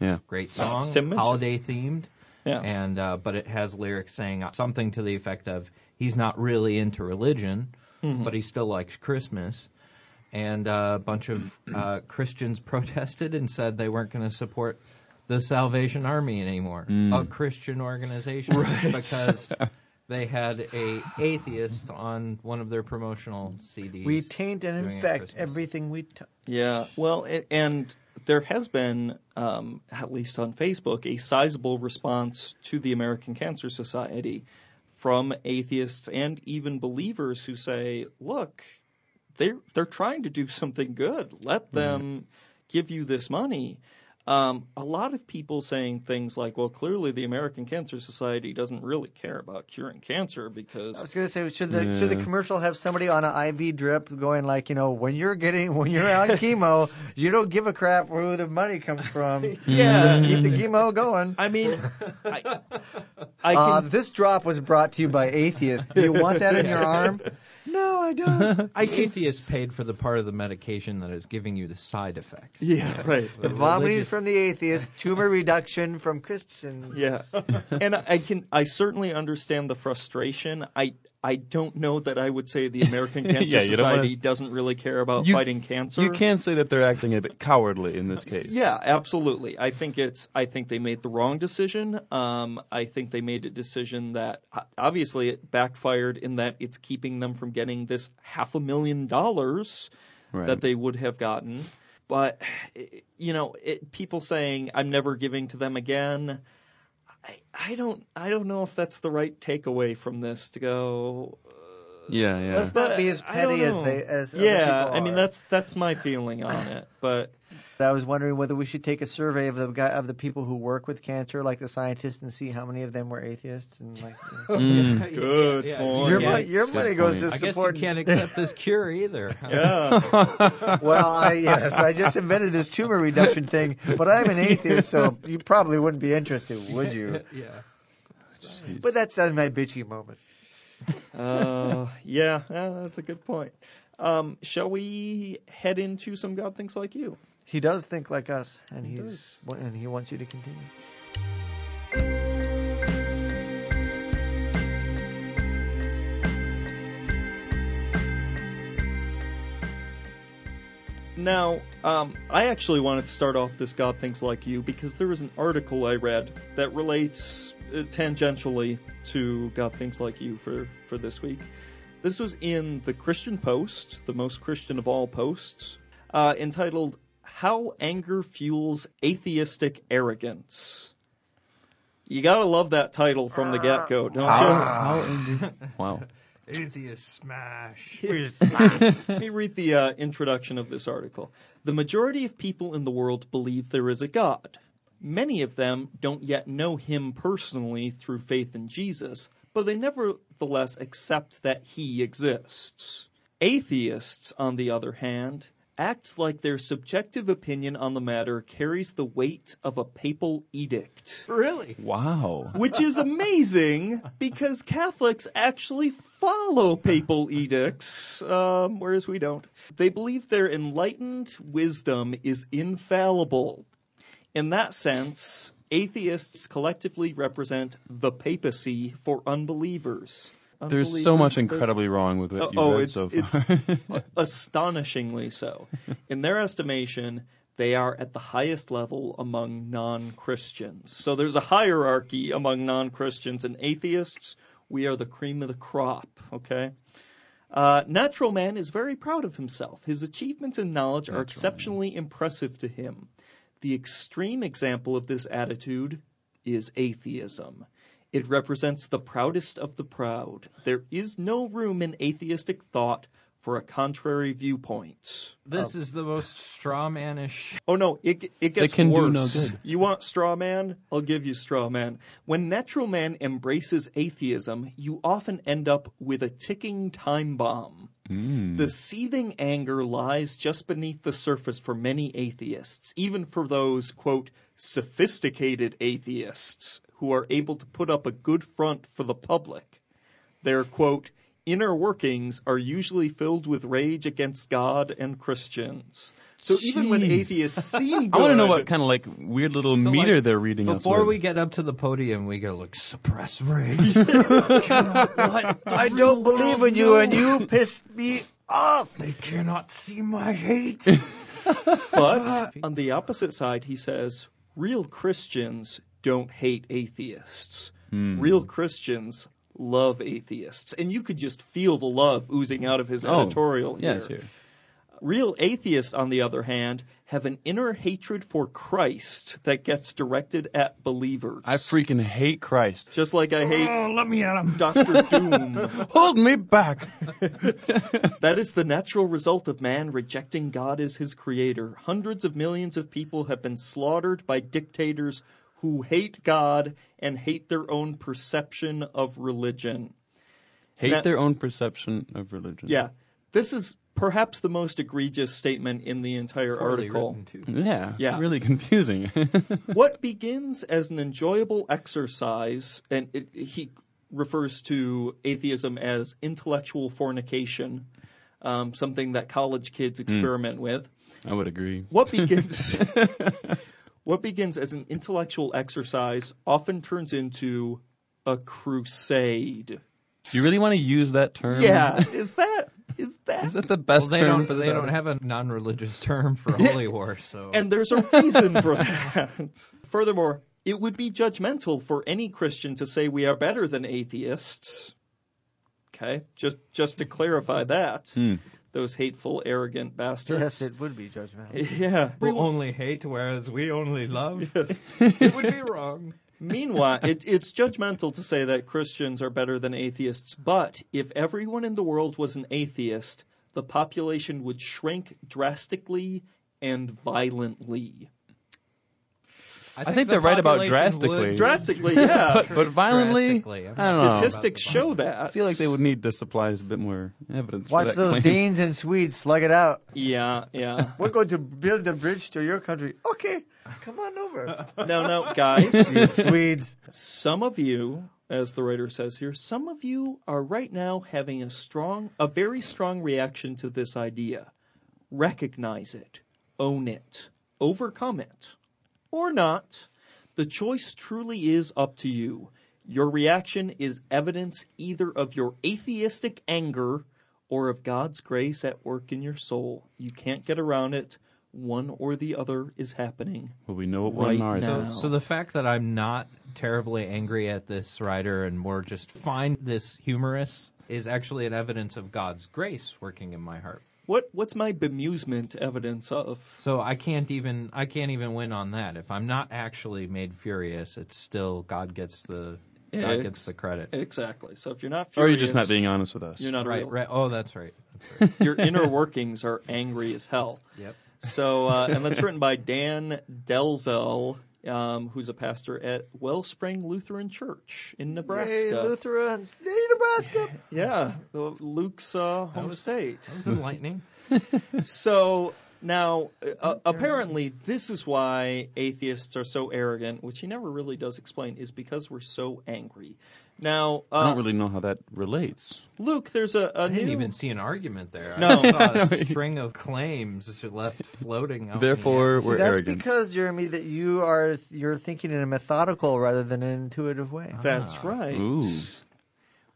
Yeah. great That's song, Tim Minchin. holiday themed Yeah. and uh, but it has lyrics saying something to the effect of he's not really into religion, Mhm. but he still likes Christmas. And uh, a bunch of uh, Christians protested and said they weren't going to support the Salvation Army anymore, Mm. a Christian organization, because they had a atheist on one of their promotional CDs. we taint and doing it infect everything we touch. Yeah, well, a- and there has been, um, at least on Facebook, a sizable response to the American Cancer Society from atheists and even believers who say, "Look, they're they're trying to do something good. Let them give you this money." Um, a lot of people saying things like, "Well, clearly the American Cancer Society doesn't really care about curing cancer because I was gonna say, should the should the commercial have somebody on an IV drip going like, you know, when you're getting when you're on chemo, you don't give a crap where the money comes from. Yeah. just keep the chemo going. I mean, I, I Uh, can this drop was brought to you by atheists. Do you want that in your arm? No, I don't. I can Atheists paid for the part of the medication that is giving you the side effects. Yeah, right. The vomiting religious- from the atheist, tumor reduction from Christians. Yeah, and I can I certainly understand the frustration. I I don't know that I would say the American Cancer Yeah, don't wanna Society doesn't really care about You- fighting cancer. You can say that they're acting a bit cowardly in this case. Yeah, absolutely. I think it's. I think they made the wrong decision. Um, I think they made a decision that uh, obviously it backfired in that it's keeping them from getting this half a million dollars Right. that they would have gotten. But you know, it, people saying I'm never giving to them again. I, I don't. I don't know if that's the right takeaway from this to go. Uh, yeah, yeah. Let's not be as petty as they as other yeah, people I mean that's that's my feeling on it. But I was wondering whether we should take a survey of the guy of the people who work with cancer, like the scientists, and see how many of them were atheists. And like, Mm. Good Yeah, point. your yeah. money, your money goes to I guess you can't accept this cure either. yeah, Well, I, yes, I just invented this tumor reduction thing, but I'm an atheist, so you probably wouldn't be interested, would you? yeah. Jeez. But that's on my bitchy moments. uh, yeah, yeah, that's a good point. Um, shall we head into some God thinks like you? He does think like us, and He he's and he wants you to continue. Now, um, I actually wanted to start off this God Thinks Like You because there was an article I read that relates uh, tangentially to God Thinks Like You for, for this week. This was in the Christian Post, the most Christian of all posts, uh, entitled How Anger Fuels Atheistic Arrogance. You gotta love that title from the get go, don't you? wow. Atheist smash. Let me read the uh, introduction of this article. The majority of people in the world believe there is a God. Many of them don't yet know him personally through faith in Jesus, but they nevertheless accept that he exists. Atheists, on the other hand, act like their subjective opinion on the matter carries the weight of a papal edict. Really? Wow. Which is amazing because Catholics actually follow papal edicts, um, whereas we don't. They believe their enlightened wisdom is infallible. In that sense, atheists collectively represent the papacy for unbelievers. There's so much incredibly wrong with what Oh, you oh, read it's- so it's- astonishingly so. In their estimation, they are at the highest level among non Christians. So there's a hierarchy among non Christians and atheists. We are the cream of the crop, okay? Uh, Natural Man is very proud of himself. His achievements and knowledge are Natural exceptionally impressive to him. The extreme example of this attitude is atheism. It represents the proudest of the proud. There is no room in atheistic thought for a contrary viewpoint. This is the most straw manish. Oh no, it it gets can worse. do no good. You want straw man? I'll give you straw man. When natural man embraces atheism, you often end up with a ticking time bomb. Mm. The seething anger lies just beneath the surface for many atheists, even for those, quote, sophisticated atheists who are able to put up a good front for the public. Their, quote, inner workings are usually filled with rage against God and Christians. So even when atheists seem good, I want to know what kind of like weird little So, meter like, they're reading Before with. we get up to the podium, we go like suppress rage. I don't believe in you, and you pissed me off. they cannot see my hate. But uh, on the opposite side, he says, real Christians don't hate atheists. Hmm. Real Christians love atheists. And you could just feel the love oozing out of his Oh, editorial here. Yes, here. Real atheists, on the other hand, have an inner hatred for Christ that gets directed at believers. I freaking hate Christ. Just like I hate oh, let me at him. Doctor Doom. Hold me back. That is the natural result of man rejecting God as his creator. Hundreds of millions of people have been slaughtered by dictators who hate God and hate their own perception of religion. hate That- their own perception of religion. Yeah, this is perhaps the most egregious statement in the entire Poorly article. Yeah. Yeah. Really confusing. what begins as an enjoyable exercise, and it, he refers to atheism as intellectual fornication, um, something that college kids experiment with. I would agree. What begins what begins as an intellectual exercise often turns into a crusade. Do you really want to use that term? Yeah, is that is that? Is that the Well, best they term? don't. for They that? don't have a non-religious term for holy war, so. And there's a reason for that. Furthermore, it would be judgmental for any Christian to say we are better than atheists. Okay, just just to clarify that, Hmm. Those hateful, arrogant bastards. Yes, it would be judgmental. Yeah, we only hate, whereas we only love. Yes. it would be wrong. Meanwhile, it, it's judgmental to say that Christians are better than atheists, but if everyone in the world was an atheist, the population would shrink drastically and violently. I think they're right about population drastically. would- Drastically, yeah. But, but violently, Drastically, I don't know. Statistics show that. I that. feel like they would need to supply us a bit more evidence. Watch for that those claim. Danes and Swedes slug it out. Yeah, yeah. We're going to build a bridge to your country. Okay, come on over. No, no, guys. Swedes. Some of you, as the writer says here, some of you are right now having a strong, a very strong reaction to this idea. Recognize it, own it, overcome it, or not. The choice truly is up to you. Your reaction is evidence either of your atheistic anger or of God's grace at work in your soul. You can't get around it. One or the other is happening. Well, we know what Right one ours now. is. So the fact that I'm not terribly angry at this writer and more just find this humorous is actually an evidence of God's grace working in my heart. What what's my bemusement evidence of? So I can't even I can't even win on that. If I'm not actually made furious, it's still God gets the God Ex- gets the credit. Exactly. So if you're not or you're just not being honest with us. you're not Right, real. right. Oh, that's right. Your inner workings are angry as hell. Yep. So uh, and that's written by Dan Delzell, um, who's a pastor at Wellspring Lutheran Church in Nebraska. Hey, Lutherans. Hey, Nebraska. yeah, the- Luke's uh, home was- state. That was enlightening. So now, uh, apparently, this is why atheists are so arrogant, which he never really does explain, is because we're so angry. Now, uh, I don't really know how that relates. Luke, there's a, a I didn't new- even see an argument there. No. I saw a string of claims just left floating. Out in the Therefore, air. See, we're that's arrogant. because Jeremy, that you are you're thinking in a methodical rather than an intuitive way. That's Ah. right. Ooh.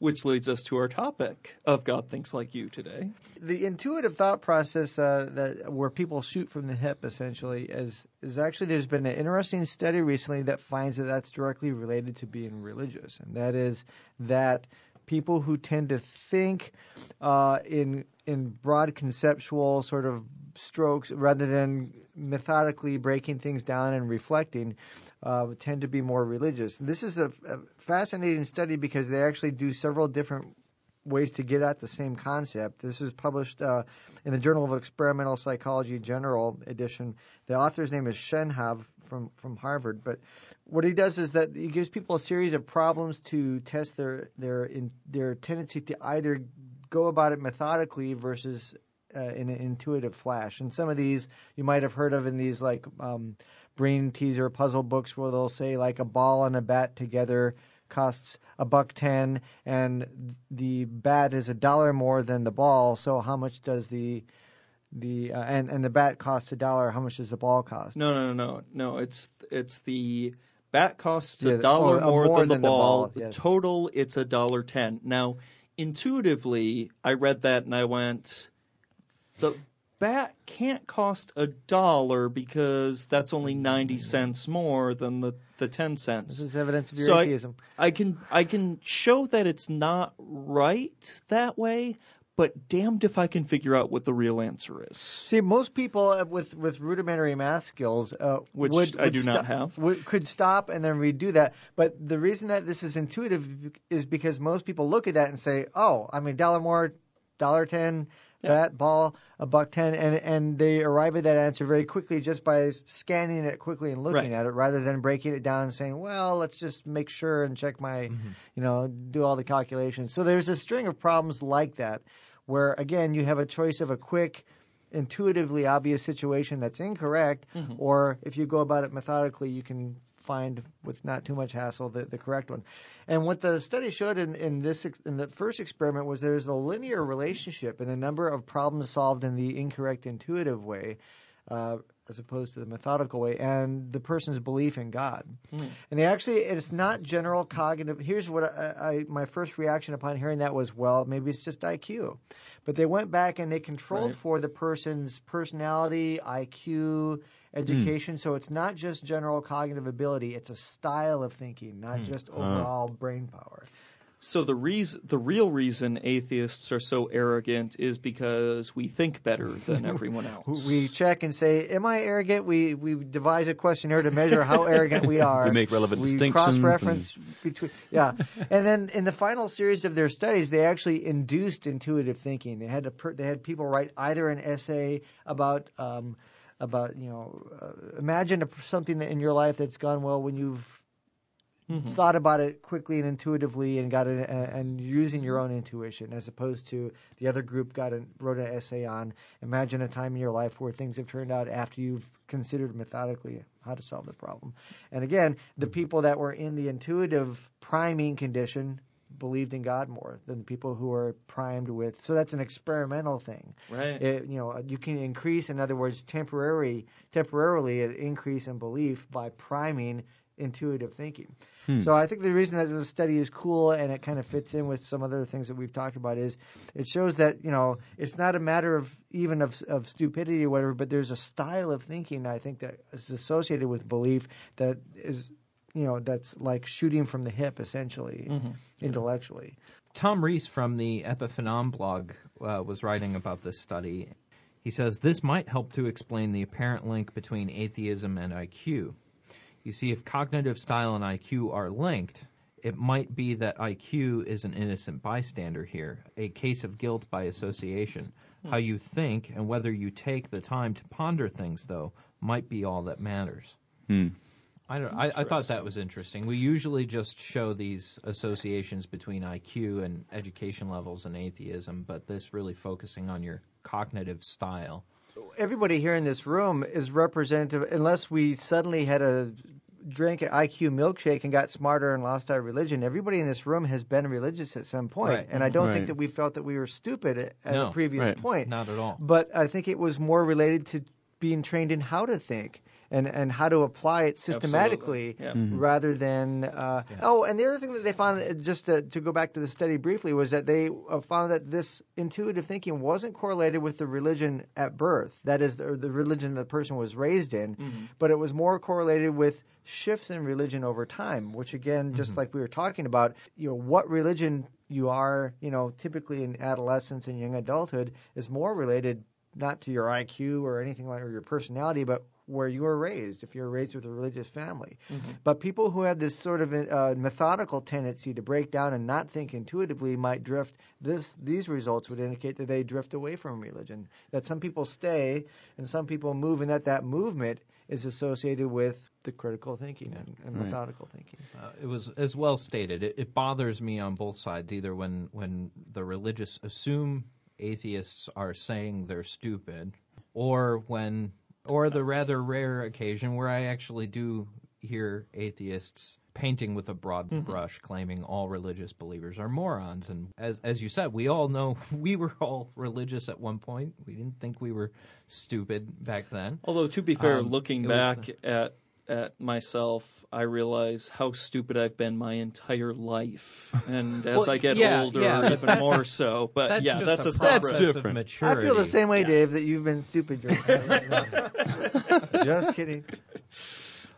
Which leads us to our topic of God thinks like you today. the intuitive thought process uh, that where people shoot from the hip essentially is is actually there's been an interesting study recently that finds that that's directly related to being religious, and that is that people who tend to think uh, in in broad conceptual sort of strokes rather than methodically breaking things down and reflecting uh, tend to be more religious. And this is a, a fascinating study because they actually do several different ways to get at the same concept. This is published uh, in the Journal of Experimental Psychology General edition. The author's name is Shenhav from from Harvard, but what he does is that he gives people a series of problems to test their their in, their tendency to either go about it methodically versus uh, in an intuitive flash. And some of these you might have heard of in these like um, brain teaser puzzle books where they'll say like a ball and a bat together costs a buck ten and the bat is a dollar more than the ball so how much does the the uh, and and the bat costs a dollar how much does the ball cost No, no, no, no, no. It's it's the bat costs a dollar oh, uh, more, more than the than the ball. ball, yes. Total, it's a dollar ten. Now, intuitively, I read that and I went, the bat can't cost a dollar because that's only ninety cents more than the the ten cents. this is evidence of your So I- atheism I can I can show that it's not right that way, but damned if I can figure out what the real answer is. See, most people uh, with with rudimentary math skills, uh, Which would, I would do not have. would, could stop and then redo that. But the reason that this is intuitive is because most people look at that and say, "Oh, I mean, dollar more, dollar ten, bat ball, a buck ten, and and they arrive at that answer very quickly just by scanning it quickly and looking Right. at it, rather than breaking it down and saying, "Well, let's just make sure and check my, mm-hmm. you know, do all the calculations." So there's a string of problems like that, where again you have a choice of a quick intuitively obvious situation that's incorrect, mm-hmm. or if you go about it methodically, you can find with not too much hassle the, the correct one. And what the study showed in, in this in the first experiment was there's a linear relationship in the number of problems solved in the incorrect intuitive way. Uh, as opposed to the methodical way, and the person's belief in God. Hmm. And they actually, it's not general cognitive. Here's what I, I, my first reaction upon hearing that was, well, maybe it's just IQ. But they went back and they controlled Right. for the person's personality, IQ, hmm. education. So it's not just general cognitive ability; it's a style of thinking, not hmm. just overall brain power. So the reason, the real reason atheists are so arrogant is because we think better than everyone else. We check and say, "Am I arrogant?" We we devise a questionnaire to measure how arrogant we are. We make relevant we distinctions cross-reference between yeah, and then in the final series of their studies, they actually induced intuitive thinking. They had to per, they had people write either an essay about um, about you know uh, imagine a, something that in your life that's gone well when you've Mm-hmm. thought about it quickly and intuitively and got it and, and using your own intuition as opposed to the other group got a, wrote an essay on. Imagine a time in your life where things have turned out after you've considered methodically how to solve the problem. And again the mm-hmm. people that were in the intuitive priming condition believed in God more than the people who are primed with so that's an experimental thing. Right. it, you know you can increase in other words temporary temporarily an increase in belief by priming intuitive thinking so I think the reason that this study is cool and it kind of fits in with some other things that we've talked about is it shows that you know it's not a matter of even of of stupidity or whatever, but there's a style of thinking I think that is associated with belief that is you know that's like shooting from the hip essentially intellectually. Tom Rees from the Epiphenom blog uh, was writing about this study. He says this might help to explain the apparent link between atheism and IQ. You see, if cognitive style and IQ are linked, it might be that IQ is an innocent bystander here, a case of guilt by association. How you think and whether you take the time to ponder things, though, might be all that matters. Hmm. I, don't, I, I thought that was interesting. We usually just show these associations between IQ and education levels and atheism, but this really focusing on your cognitive style. Everybody here in this room is representative unless we suddenly had a drink an IQ milkshake and got smarter and lost our religion. Everybody in this room has been religious at some point, Right. and I don't Right. think that we felt that we were stupid at, at No. a previous Right. point. Not at all. But I think it was more related to being trained in how to think and, and how to apply it systematically Yeah. rather than. Uh, Oh, and the other thing that they found, just to, to go back to the study briefly, was that they uh, found that this intuitive thinking wasn't correlated with the religion at birth, that is, the, the religion the person was raised in, but it was more correlated with shifts in religion over time, which again, just like we were talking about, you know, what religion you are, you know, typically in adolescence and young adulthood is more related not to your IQ or anything like or your personality, but where you were raised, if you're raised with a religious family. But people who have this sort of uh, methodical tendency to break down and not think intuitively might drift. This these results would indicate that they drift away from religion. That some people stay and some people move, and that that movement is associated with the critical thinking and, and Right. methodical thinking. Uh, it was as well stated. It, it bothers me on both sides, either when when the religious assume atheists are saying they're stupid, or when or the rather rare occasion where I actually do hear atheists painting with a broad brush, claiming all religious believers are morons. And as as you said, we all know we were all religious at one point. We didn't think we were stupid back then. Although to be fair, Um, looking back at at myself, I realize how stupid I've been my entire life, and as Well, I get yeah, older, yeah, even that's- more so. But That's yeah, that's a, a separate. process of different. maturity. I feel the same way, Yeah. Dave, that you've been stupid. during- Just kidding.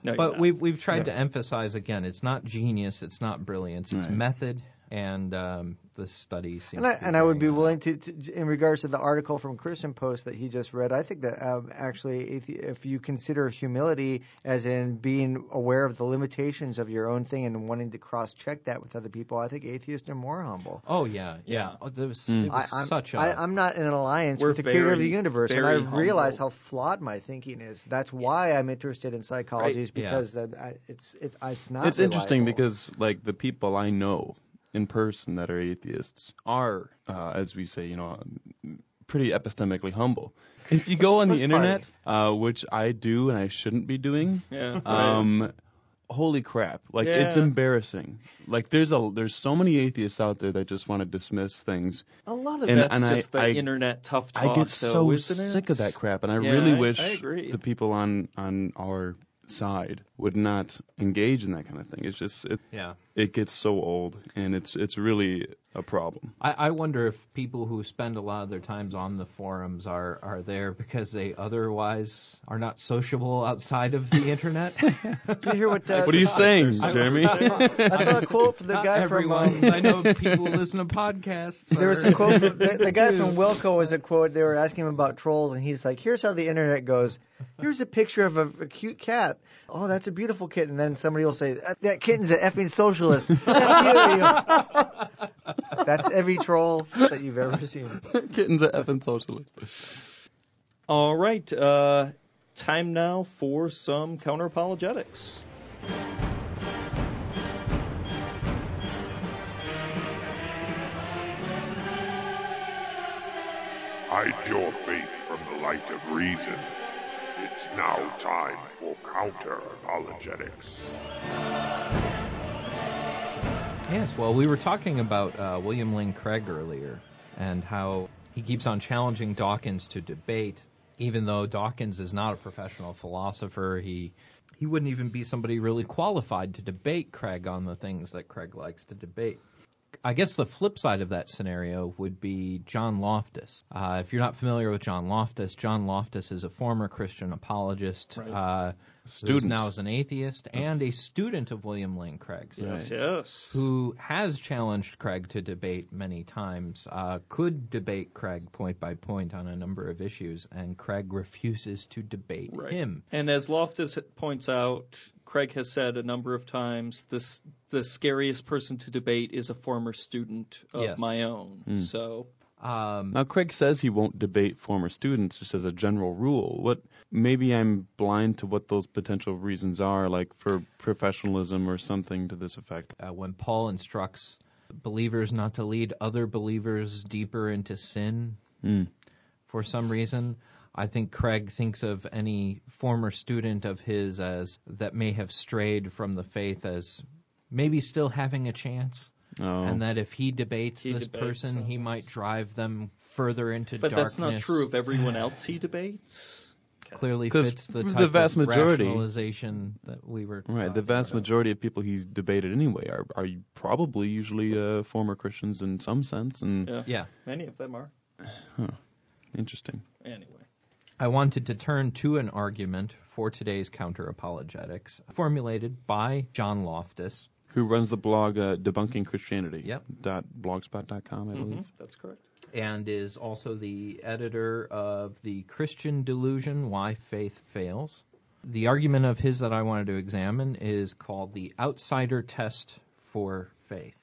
No, But we've we've tried to emphasize again, it's not genius, it's not brilliance, it's Right. method, and um, the study seems. And I, to and I would be bearing willing to, to, in regards to the article from Christian Post that he just read, I think that um, actually, if you- if you consider humility as in being aware of the limitations of your own thing and wanting to cross check that with other people, I think atheists are more humble. Oh yeah, yeah. Yeah. Oh, there was, Mm. It was I, I'm, such a. I, I'm not in an alliance We're with the creator of the universe, and very I realize how flawed my thinking is. That's why I'm interested in psychology, is yeah. because that I, it's it's it's not. It's interesting because like the people I know in person that are atheists are, uh, as we say, you know, pretty epistemically humble. If you go on the internet, uh, which I do and I shouldn't be doing, yeah. um, holy crap! Like it's embarrassing. Like there's a there's so many atheists out there that just want to dismiss things. a lot of and- that's and I- just the I- internet tough talk. I get so it? sick of that crap, and I Yeah, really I- wish I agree. the people on on our side would not engage in that kind of thing. It's just it, yeah. It gets so old, and it's it's really a problem. I, I wonder if people who spend a lot of their times on the forums are, are there because they otherwise are not sociable outside of the internet. You hear what? Uh, What are you saying, I- Jeremy? I saw a quote from the Not guy from. everyone. Um, I know people listen to podcasts. There was are- a quote. From, the, the guy from Wilco was a quote. They were asking him about trolls, and he's like, "Here's how the internet goes. Here's a picture of a, a cute cat. Oh, that's a beautiful kitten." And then somebody will say, "That, that kitten's an effing socialist." that's every troll that you've ever seen. Kitten's an effing socialist. All right. Uh, time now for some counter apologetics. Hide your faith from the light of reason. It's now time for counter apologetics. Yes, well, we were talking about uh, William Lane Craig earlier and how he keeps on challenging Dawkins to debate, even though Dawkins is not a professional philosopher. He he wouldn't even be somebody really qualified to debate Craig on the things that Craig likes to debate. I guess the flip side of that scenario would be John Loftus. Uh, if you're not familiar with John Loftus, John Loftus is a former Christian apologist, uh, who Student. now is an atheist and a student of William Lane Craig's Yes, yes. who has challenged Craig to debate many times, uh, could debate Craig point by point on a number of issues, and Craig refuses to debate Right. him. And as Loftus points out, Craig has said a number of times, this the scariest person to debate is a former student of Yes. my own. Hmm. So Um, Now, Craig says he won't debate former students just as a general rule. What maybe I'm blind to what those potential reasons are, like for professionalism or something to this effect. uh, when Paul instructs believers not to lead other believers deeper into sin Mm. for some reason, I think Craig thinks of any former student of his as that may have strayed from the faith as maybe still having a chance. Oh, and that if he debates He this debates person, them. he might drive them further into but darkness. that's not true of everyone else he debates. clearly fits the the type vast of majority- rationalization that we were. right. The vast about. majority of people he's debated anyway are are probably usually uh, former Christians in some sense. And Yeah. Yeah, Many of them are. interesting. Anyway. I wanted to turn to an argument for today's counter apologetics, formulated by John Loftus. Who runs the blog uh, Debunking Christianity? Yep. Dot blogspot.com, I believe. Mhm, That's correct. and is also the editor of The Christian Delusion Why Faith Fails. The argument of his that I wanted to examine is called the outsider test for faith.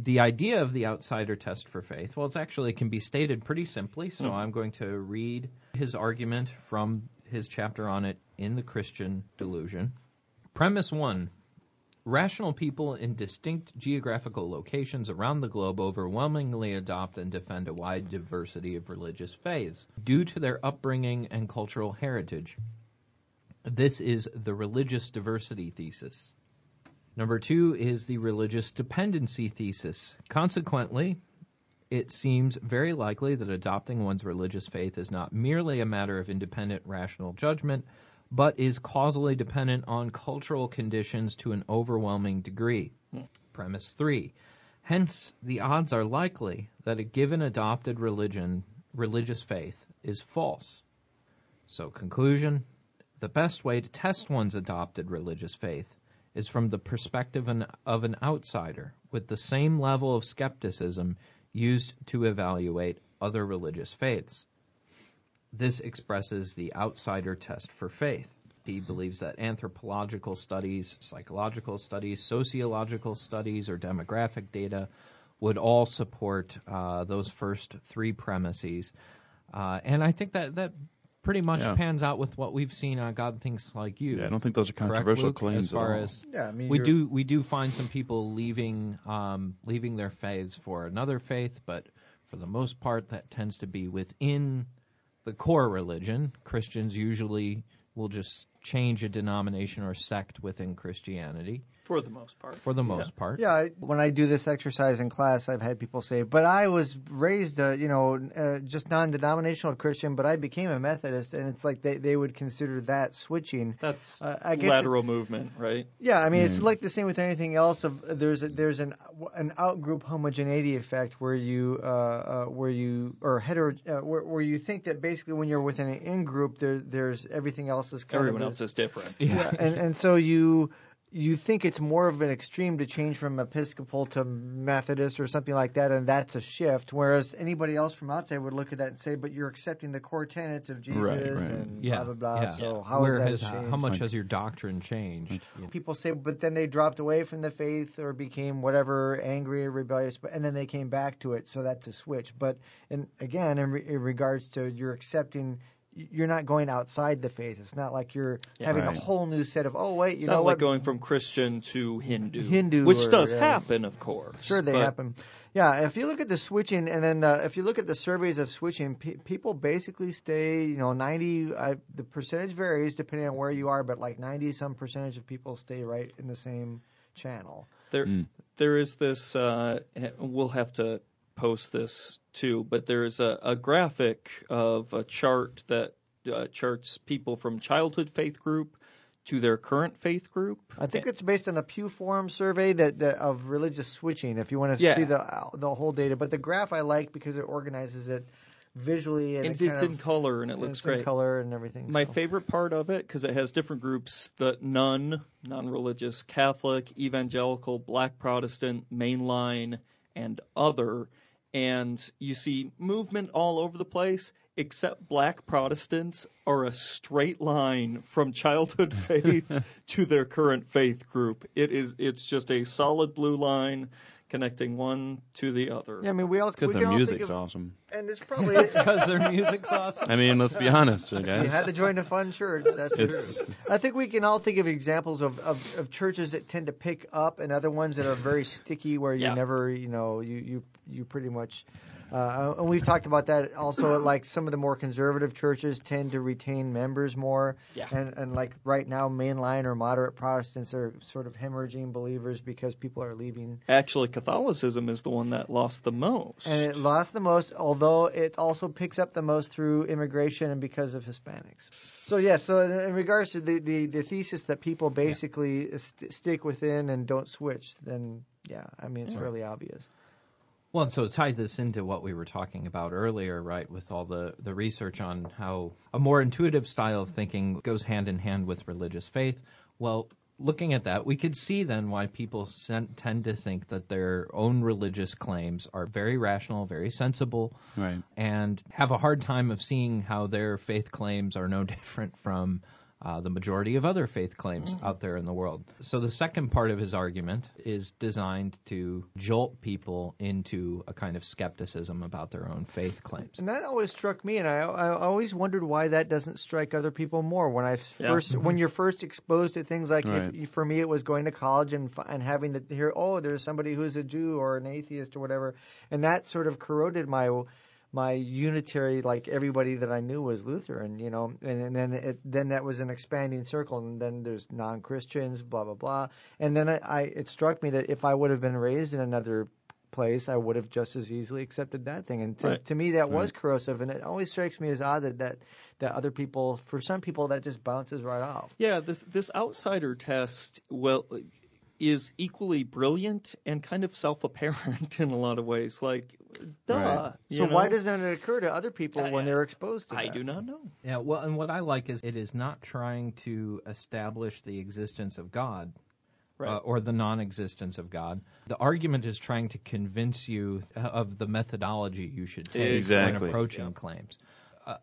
The idea of the outsider test for faith, well, it's actually can be stated pretty simply, so hmm. I'm going to read his argument from his chapter on it in The Christian Delusion. Premise one Rational people in distinct geographical locations around the globe overwhelmingly adopt and defend a wide diversity of religious faiths due to their upbringing and cultural heritage. This is the religious diversity thesis. Number two is the religious dependency thesis. Consequently, it seems very likely that adopting one's religious faith is not merely a matter of independent rational judgment, but is causally dependent on cultural conditions to an overwhelming degree. Hmm. Premise three. Hence, the odds are likely that a given adopted religion, religious faith, is false. So, conclusion the best way to test one's adopted religious faith is from the perspective of an outsider, with the same level of skepticism used to evaluate other religious faiths. This expresses the outsider test for faith. He believes that anthropological studies, psychological studies, sociological studies, or demographic data would all support uh, those first three premises. Uh, and I think that that pretty much Yeah. pans out with what we've seen on God Thinks Like You. Yeah, I don't think those are Correct, controversial Luke? claims as far at all. as Yeah, I mean, we you're- do we do find some people leaving um, leaving their faiths for another faith, but for the most part, that tends to be within the core religion. Christians usually will just change a denomination or sect within Christianity. For the most part. for the most part. Yeah, I- when I do this exercise in class, I've had people say, "But I was raised, uh, you know, uh, just non-denominational Christian, but I became a Methodist," and it's like they they would consider that switching. That's Uh, I guess lateral movement, right? Yeah, I mean, Mm. it's like the same with anything else. Of there's a, there's an an outgroup homogeneity effect where you uh, uh, where you or hetero uh, where, where you think that basically when you're within an in group, there there's everything else is kind Everyone of else is different. yeah, and and so you you think it's more of an extreme to change from Episcopal to Methodist or something like that, and that's a shift. Whereas anybody else from outside would look at that and say, "But you're accepting the core tenets of Jesus Right, right. and Yeah, blah blah blah." yeah. So how Where is that has a how much has your doctrine changed? People say, but then they dropped away from the faith or became whatever, angry or rebellious, but and then they came back to it. So that's a switch. But and again, in, re, in regards to you're accepting, you're not going outside the faith. It's not like you're having Right. a whole new set of. Oh wait, you It's know not what? like going from Christian to Hindu, Hindu which or- does yeah. happen, of course. Sure, they but happen. Yeah, if you look at the switching, and then uh, if you look at the surveys of switching, pe- people basically stay. You know, ninety. I, the percentage varies depending on where you are, but like ninety some percentage of people stay right in the same channel. There, Mm. there is this. Uh, we'll have to post this too, but there is a, a graphic of a chart that uh, charts people from childhood faith group to their current faith group. I think it's based on the Pew Forum survey that, that of religious switching. If you want to Yeah. see the uh, the whole data, but the graph I like because it organizes it visually and, and it it's in of, color and it and looks great. color and everything. My so. favorite part of it, because it has different groups: the nun, non-religious, Catholic, evangelical, Black Protestant, mainline, and other. And you see movement all over the place, except Black Protestants are a straight line from childhood faith to their current faith group. It is, it's just a solid blue line connecting one to the other. Yeah, I mean we all Because we their can all think music's of, awesome. and it's probably Because their music's awesome. I mean, let's be honest, I You had to join a fun church. That's It's- true. I think we can all think of examples of, of, of churches that tend to pick up and other ones that are very sticky where you Yeah. never, you know, you, you, you pretty much. Uh, and we've talked about that also. Like some of the more conservative churches tend to retain members more, Yeah. and and like right now, mainline or moderate Protestants are sort of hemorrhaging believers because people are leaving. Actually, Catholicism is the one that lost the most. And it lost the most, although it also picks up the most through immigration and because of Hispanics. So yeah, so in, in regards to the, the, the thesis that people basically st- stick within and don't switch, then yeah, I mean it's really obvious. Well, and so tie this into what we were talking about earlier, right, with all the, the research on how a more intuitive style of thinking goes hand in hand with religious faith. Well, looking at that, we could see then why people sen- tend to think that their own religious claims are very rational, very sensible, Right. and have a hard time of seeing how their faith claims are no different from uh, the majority of other faith claims out there in the world. So the second part of his argument is designed to jolt people into a kind of skepticism about their own faith claims. And that always struck me, and I, I always wondered why that doesn't strike other people more. When I Yeah. 1st when you're first exposed to things like, Right. if, for me, it was going to college and and having to hear, oh, there's somebody who's a Jew or an atheist or whatever, and that sort of corroded my my unitary like everybody that I knew was Lutheran, you know, and, and then it then that was an expanding circle, and then there's non Christians, blah blah blah, and then I, I it struck me that if I would have been raised in another place, I would have just as easily accepted that thing. And to, Right. to me, that was corrosive, and it always strikes me as odd that, that that other people, for some people, that just bounces right off. Yeah, this this outsider test well is equally brilliant and kind of self-apparent in a lot of ways. Like, duh. Right. you So why doesn't it occur to other people when they're exposed to it? I that? do not know. Yeah, well, and what I like is it is not trying to establish the existence of God. Right. Uh, or the non-existence of God. The argument is trying to convince you of the methodology you should take when Exactly. approaching claims.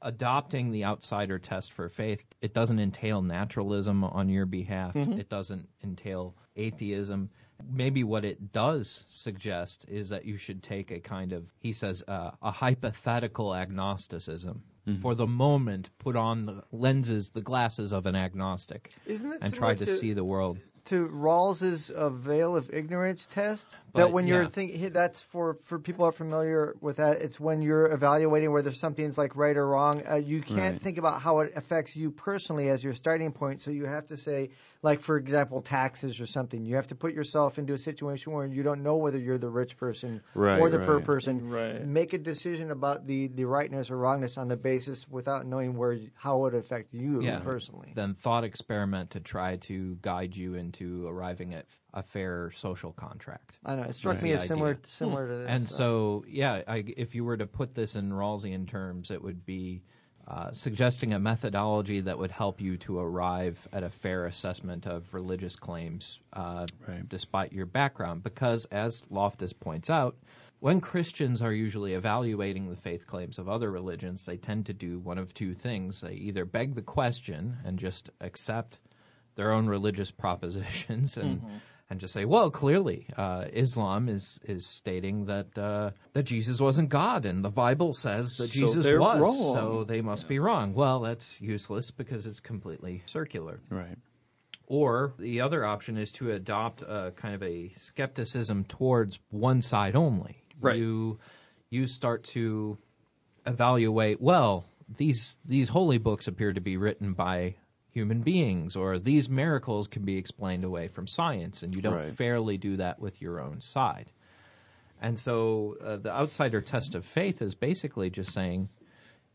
Adopting the outsider test for faith, it doesn't entail naturalism on your behalf. It doesn't entail atheism. Maybe what it does suggest is that you should take a kind of, he says, uh, a hypothetical agnosticism. For the moment, put on the lenses, the glasses of an agnostic, and try to, to- see the world. To Rawls's uh, veil of ignorance test. But, that when you're yeah. thinking, that's for for people who are familiar with that. It's when you're evaluating whether something's like right or wrong. Uh, you can't Right. think about how it affects you personally as your starting point. So you have to say, like for example taxes or something. You have to put yourself into a situation where you don't know whether you're the rich person Right, or the poor right. person. Right. Make a decision about the the rightness or wrongness on the basis without knowing where how it would affect you Yeah. personally. Then thought experiment to try to guide you into arriving at a fair social contract. I know it struck Right. me as The similar idea. similar to hmm. this. And so, yeah, I, if you were to put this in Rawlsian terms, it would be uh, suggesting a methodology that would help you to arrive at a fair assessment of religious claims, uh, Right. despite your background. Because, as Loftus points out, when Christians are usually evaluating the faith claims of other religions, they tend to do one of two things. They either beg the question and just accept their own religious propositions and and just say, well, clearly uh, Islam is is stating that uh, that Jesus wasn't God, and the Bible says that So Jesus was, wrong. so they must be wrong. Well, that's useless because it's completely circular. Right. Or the other option is to adopt a kind of a skepticism towards one side only. Right. You you start to evaluate, well, these these holy books appear to be written by human beings or these miracles can be explained away from science and you don't Right. fairly do that with your own side. And so uh, the outsider test of faith is basically just saying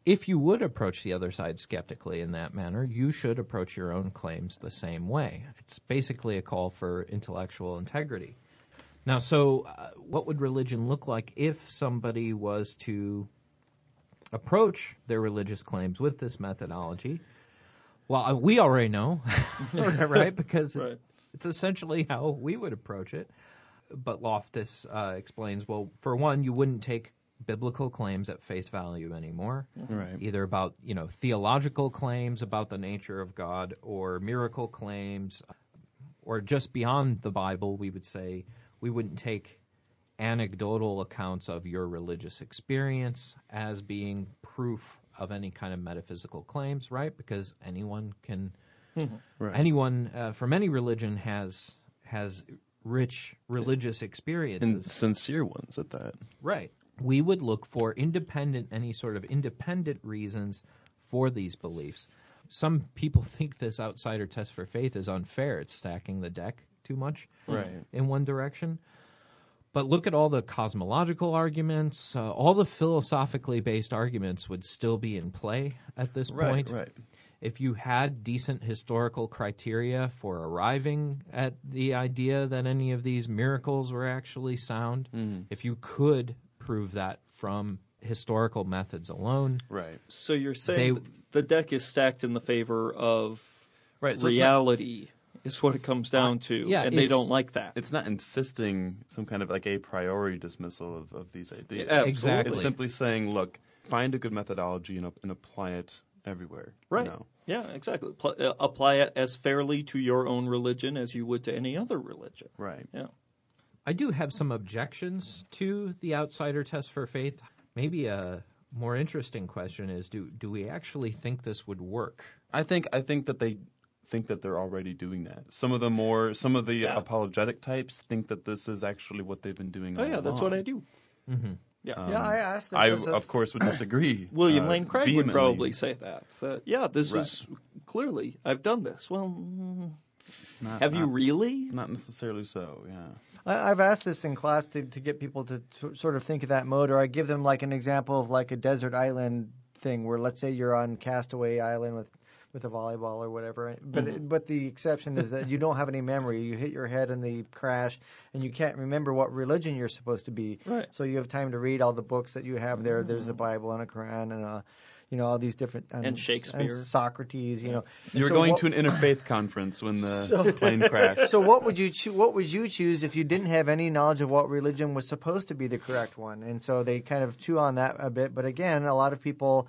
if you would approach the other side skeptically in that manner, you should approach your own claims the same way. It's basically a call for intellectual integrity. Now, so uh, what would religion look like if somebody was to approach their religious claims with this methodology? Well, uh, we already know, right? Because Right. it's essentially how we would approach it. But Loftus uh, explains, well, for one, you wouldn't take biblical claims at face value anymore, Right. either about you know theological claims about the nature of God or miracle claims, or just beyond the Bible. We would say we wouldn't take anecdotal accounts of your religious experience as being proof of any kind of metaphysical claims, right? Because anyone can, Right. anyone uh, from any religion has has rich religious experiences. and sincere ones at that. Right. We would look for independent, any sort of independent reasons for these beliefs. Some people think this outsider test for faith is unfair. It's stacking the deck too much Right. in one direction. But look at all the cosmological arguments, uh, all the philosophically based arguments would still be in play at this Right. point Right. if you had decent historical criteria for arriving at the idea that any of these miracles were actually sound, Mhm. if you could prove that from historical methods alone, Right. So you're saying They- the deck is stacked in the favor of Right. So reality is what it comes down to, yeah, and they don't like that. it's not insisting some kind of like a priori dismissal of, of these ideas. Yeah, Exactly. It's simply saying, look, find a good methodology and, and apply it everywhere. you Right. know? Yeah, exactly. Pl- uh, apply it as fairly to your own religion as you would to any other religion. Right. Yeah. I do have some objections to the outsider test for faith. Maybe a more interesting question is do do we actually think this would work? I think I think that they think that they're already doing that. Some of the more some of the Yeah. apologetic types think that this is actually what they've been doing. Oh all yeah, that's along. what I do. Mm-hmm. Yeah. Um, yeah, I asked this. I as a- of course would disagree. William uh, Lane Craig would probably say that. that yeah, this Right. is clearly I've done this. Well, Not- have you really? Not necessarily so. Yeah. I, I've asked this in class to, to get people to, to sort of think of that mode, or I give them like an example of like a desert island thing, where let's say you're on Castaway Island with with a volleyball or whatever, but Mm-hmm. but the exception is that you don't have any memory. You hit your head in the crash, and you can't remember what religion you're supposed to be. Right. So you have time to read all the books that you have there. There's the Bible and a Quran and uh, you know all these different And Shakespeare. and Socrates. You know, You were So going what- to an interfaith conference when the So- plane crashed. so what would you choo- what would you choose if you didn't have any knowledge of what religion was supposed to be the correct one? And so they kind of chew on that a bit. But again, a lot of people,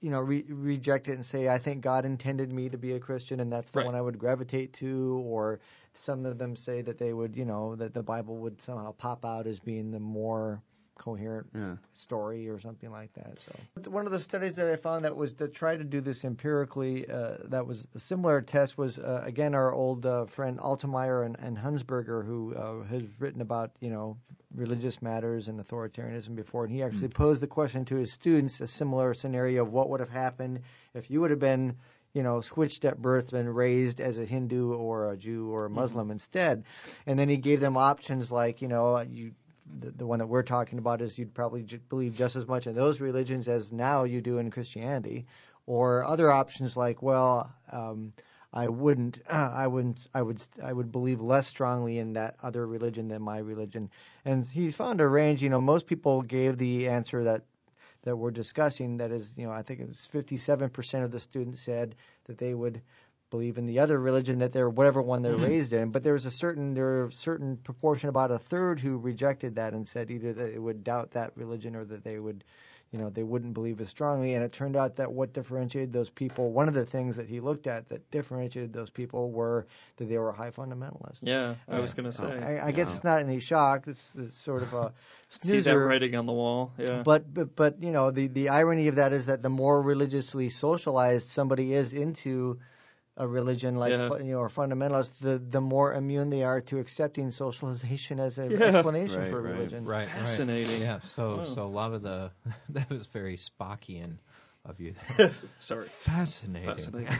you know, re- reject it and say, "I think God intended me to be a Christian, and that's the Right. one I would gravitate to." Or some of them say that they would, you know, that the Bible would somehow pop out as being the more coherent Yeah. story or something like that. So one of the studies that I found that was to try to do this empirically, uh, that was a similar test was uh, again our old uh, friend Altemeyer and, and Hunsberger, who uh, has written about you know religious matters and authoritarianism before, and he actually posed the question to his students a similar scenario of what would have happened if you would have been you know, switched at birth and raised as a Hindu or a Jew or a Muslim instead. And then he gave them options like, you know, you the, the one that we're talking about is you'd probably j- believe just as much in those religions as now you do in Christianity, or other options like, well, um, I wouldn't, I wouldn't, I would, I would believe less strongly in that other religion than my religion. And he found a range. You know, most people gave the answer that that we're discussing. That is, you know, I think it was 57% of the students said that they would believe in the other religion that they're whatever one they're mm-hmm. raised in. But there was a certain there a certain proportion, about a third, who rejected that and said either that they would doubt that religion or that they would, you know, they wouldn't believe as strongly. And it turned out that what differentiated those people, one of the things that he looked at that differentiated those people were that they were high fundamentalists. Yeah, I was going to say. I, I guess it's not any shock. It's, it's sort of a See that snoozer. writing on the wall. Yeah. But, but but you know the the irony of that is that the more religiously socialized somebody is into a religion like Yeah. you know or fundamentalist, the the more immune they are to accepting socialization as an Yeah. explanation Right, for right. religion. Right, Fascinating. Right. Yeah. So Wow. so a lot of the that was very Spockian of you. Sorry. Fascinating. Fascinating.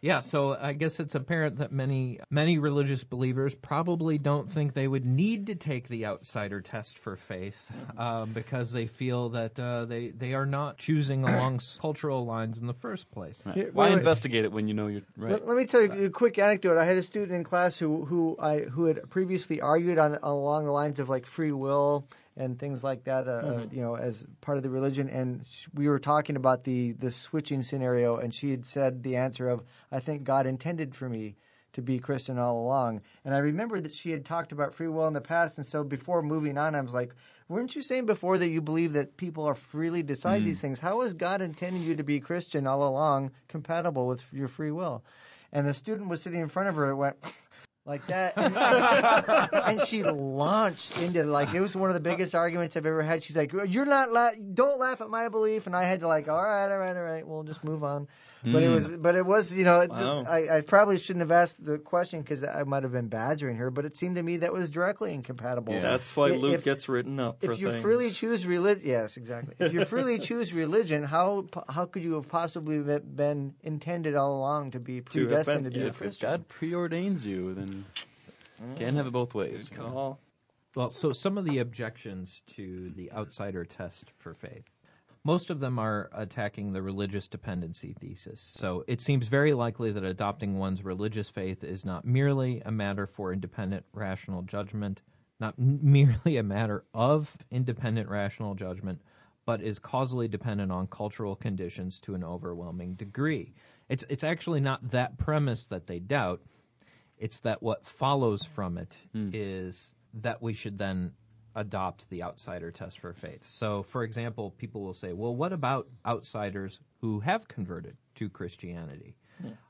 Yeah, so I guess it's apparent that many many religious believers probably don't think they would need to take the outsider test for faith um, because they feel that uh, they they are not choosing along cultural lines in the first place. Right. Yeah, Why wait, wait. investigate it when you know you're right? Let, let me tell you a quick anecdote. I had a student in class who who I who had previously argued on along the lines of like free will and things like that, uh, uh, you know, as part of the religion. And sh- we were talking about the the switching scenario, and she had said the answer of, "I think God intended for me." To be Christian all along, and I remember that she had talked about free will in the past, and so before moving on, I was like, "Weren't you saying before that you believe that people are freely decide these things? How is God intending you to be Christian all along, compatible with your free will?" and the student was sitting in front of her. It went like that, and she launched into like it was one of the biggest arguments I've ever had. She's like, "You're not la- don't laugh at my belief," and I had to like, "All right, all right, all right, we'll just move on." But it hmm. was, but it was, you know, Wow. I, I probably shouldn't have asked the question because I might have been badgering her. But it seemed to me that was directly incompatible. Yeah, that's why If- Luke gets written up for if you things. freely choose religion, yes, exactly. If you freely choose religion, how how could you have possibly been intended all along to be have predestined been- to be yeah, a if, if God preordains you, then mm. can't have it both ways. Good call. Well, so some of the objections to the outsider test for faith. Most of them are attacking the religious dependency thesis. So it seems very likely that adopting one's religious faith is not merely a matter for independent rational judgment, not merely a matter of independent rational judgment, but is causally dependent on cultural conditions to an overwhelming degree. It's it's actually not that premise that they doubt. It's that what follows from it hmm. is that we should then adopt the outsider test for faith. So, for example, people will say, well, what about outsiders who have converted to Christianity?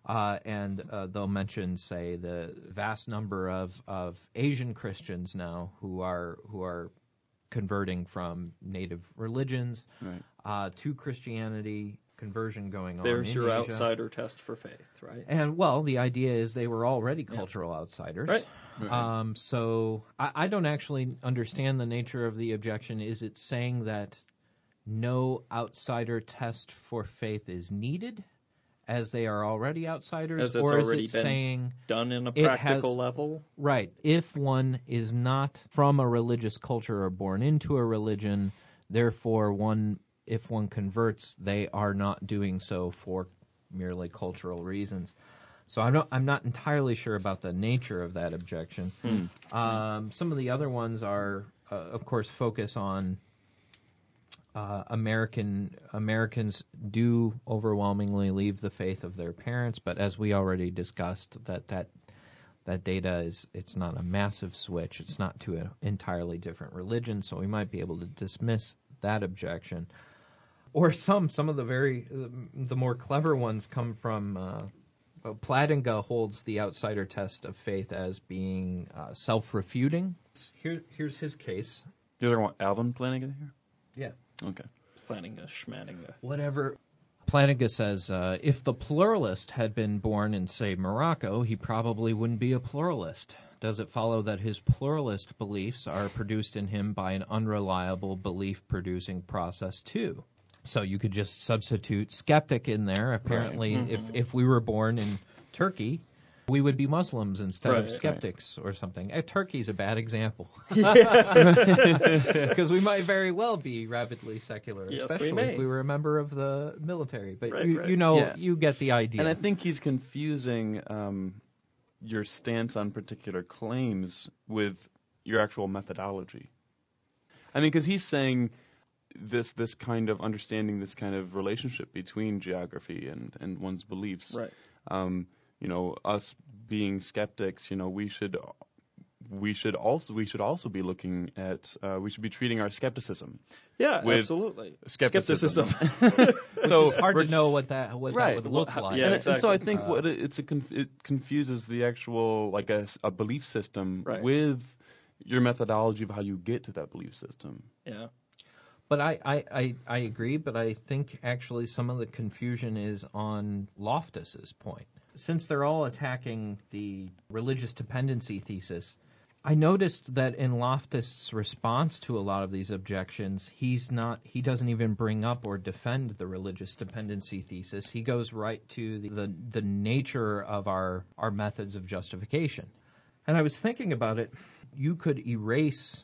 Uh, and uh, they'll mention, say, the vast number of, of Asian Christians now who are who are converting from native religions Right. uh, to Christianity, conversion going on. There's your Asia. outsider test for faith, right? And well, the idea is they were already cultural outsiders. Right. Um, so I, I don't actually understand the nature of the objection. Is it saying that no outsider test for faith is needed, as they are already outsiders, As it's or is already it been saying Done in a practical has- level. right if one is not from a religious culture or born into a religion, therefore one if one converts, they are not doing so for merely cultural reasons. So I'm not, I'm not entirely sure about the nature of that objection. Um, some of the other ones are, uh, of course, focus on uh, American Americans do overwhelmingly leave the faith of their parents, but as we already discussed, that that that data is it's not a massive switch. It's not to an entirely different religion, so we might be able to dismiss that objection. Or some some of the very the more clever ones come from. Uh, Plantinga holds the outsider test of faith as being uh, self-refuting. Here, here's his case. You ever want Alvin Flanagan here? Yeah. Okay. Planning a schmanning. Whatever. Plantinga says uh, if the pluralist had been born in, say, Morocco, he probably wouldn't be a pluralist. Does it follow that his pluralist beliefs are produced in him by an unreliable belief producing process, too? So you could just substitute skeptic in there. Apparently, if if we were born in Turkey, we would be Muslims instead Right, of right. skeptics or something. Uh, Turkey's a bad example because we might very well be rapidly secular, Yes, especially may. if we were a member of the military. But Right, you, right. you know, Yeah. you get the idea. And I think he's confusing um, your stance on particular claims with your actual methodology. I mean, because he's saying this this kind of understanding this kind of relationship between geography and and one's beliefs. Right. Um, you know, us being skeptics, you know, we should we should also we should also be looking at uh, we should be treating our skepticism. Yeah, With absolutely. skepticism. Skepticism. so it's hard to know what that what Right. that would look like. yeah, and, and so I think Uh, what it, it's a conf- it confuses the actual like a, s- a belief system Right. with your methodology of how you get to that belief system. yeah. But I, I, I, I agree, but I think actually some of the confusion is on Loftus's point. Since they're all attacking the religious dependency thesis, I noticed that in Loftus's response to a lot of these objections, he's not he doesn't even bring up or defend the religious dependency thesis. He goes right to the the, the nature of our our methods of justification. And I was thinking about it, you could erase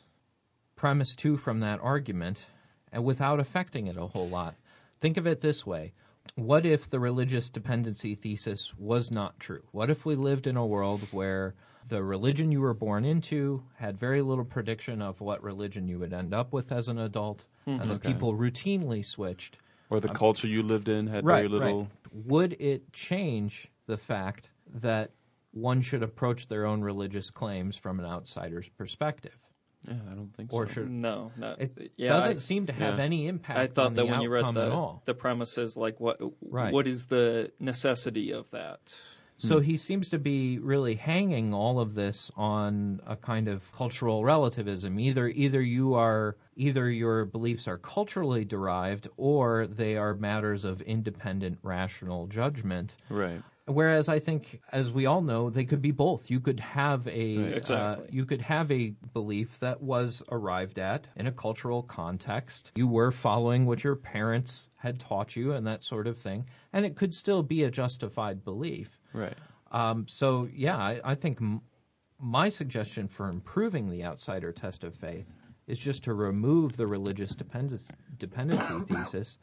premise two from that argument and without affecting it a whole lot. Think of it this way. What if the religious dependency thesis was not true? What if we lived in a world where the religion you were born into had very little prediction of what religion you would end up with as an adult, and the Okay. people routinely switched? Or the culture you lived in had Um, Right, very little. right. Would it change the fact that one should approach their own religious claims from an outsider's perspective? Yeah, I don't think Or so. should No, no. it yeah, doesn't I- seem to have yeah. any impact I thought on that the when you read the the premises, like what Right. what is the necessity of that? So hmm. he seems to be really hanging all of this on a kind of cultural relativism. Either either you are either your beliefs are culturally derived or they are matters of independent rational judgment. Right. Whereas I think, as we all know, they could be both. You could have a Right, exactly. uh, you could have a belief that was arrived at in a cultural context. You were following what your parents had taught you and that sort of thing, and it could still be a justified belief. Right. Um, so yeah, I, I think m- my suggestion for improving the outsider test of faith is just to remove the religious dependency, dependency thesis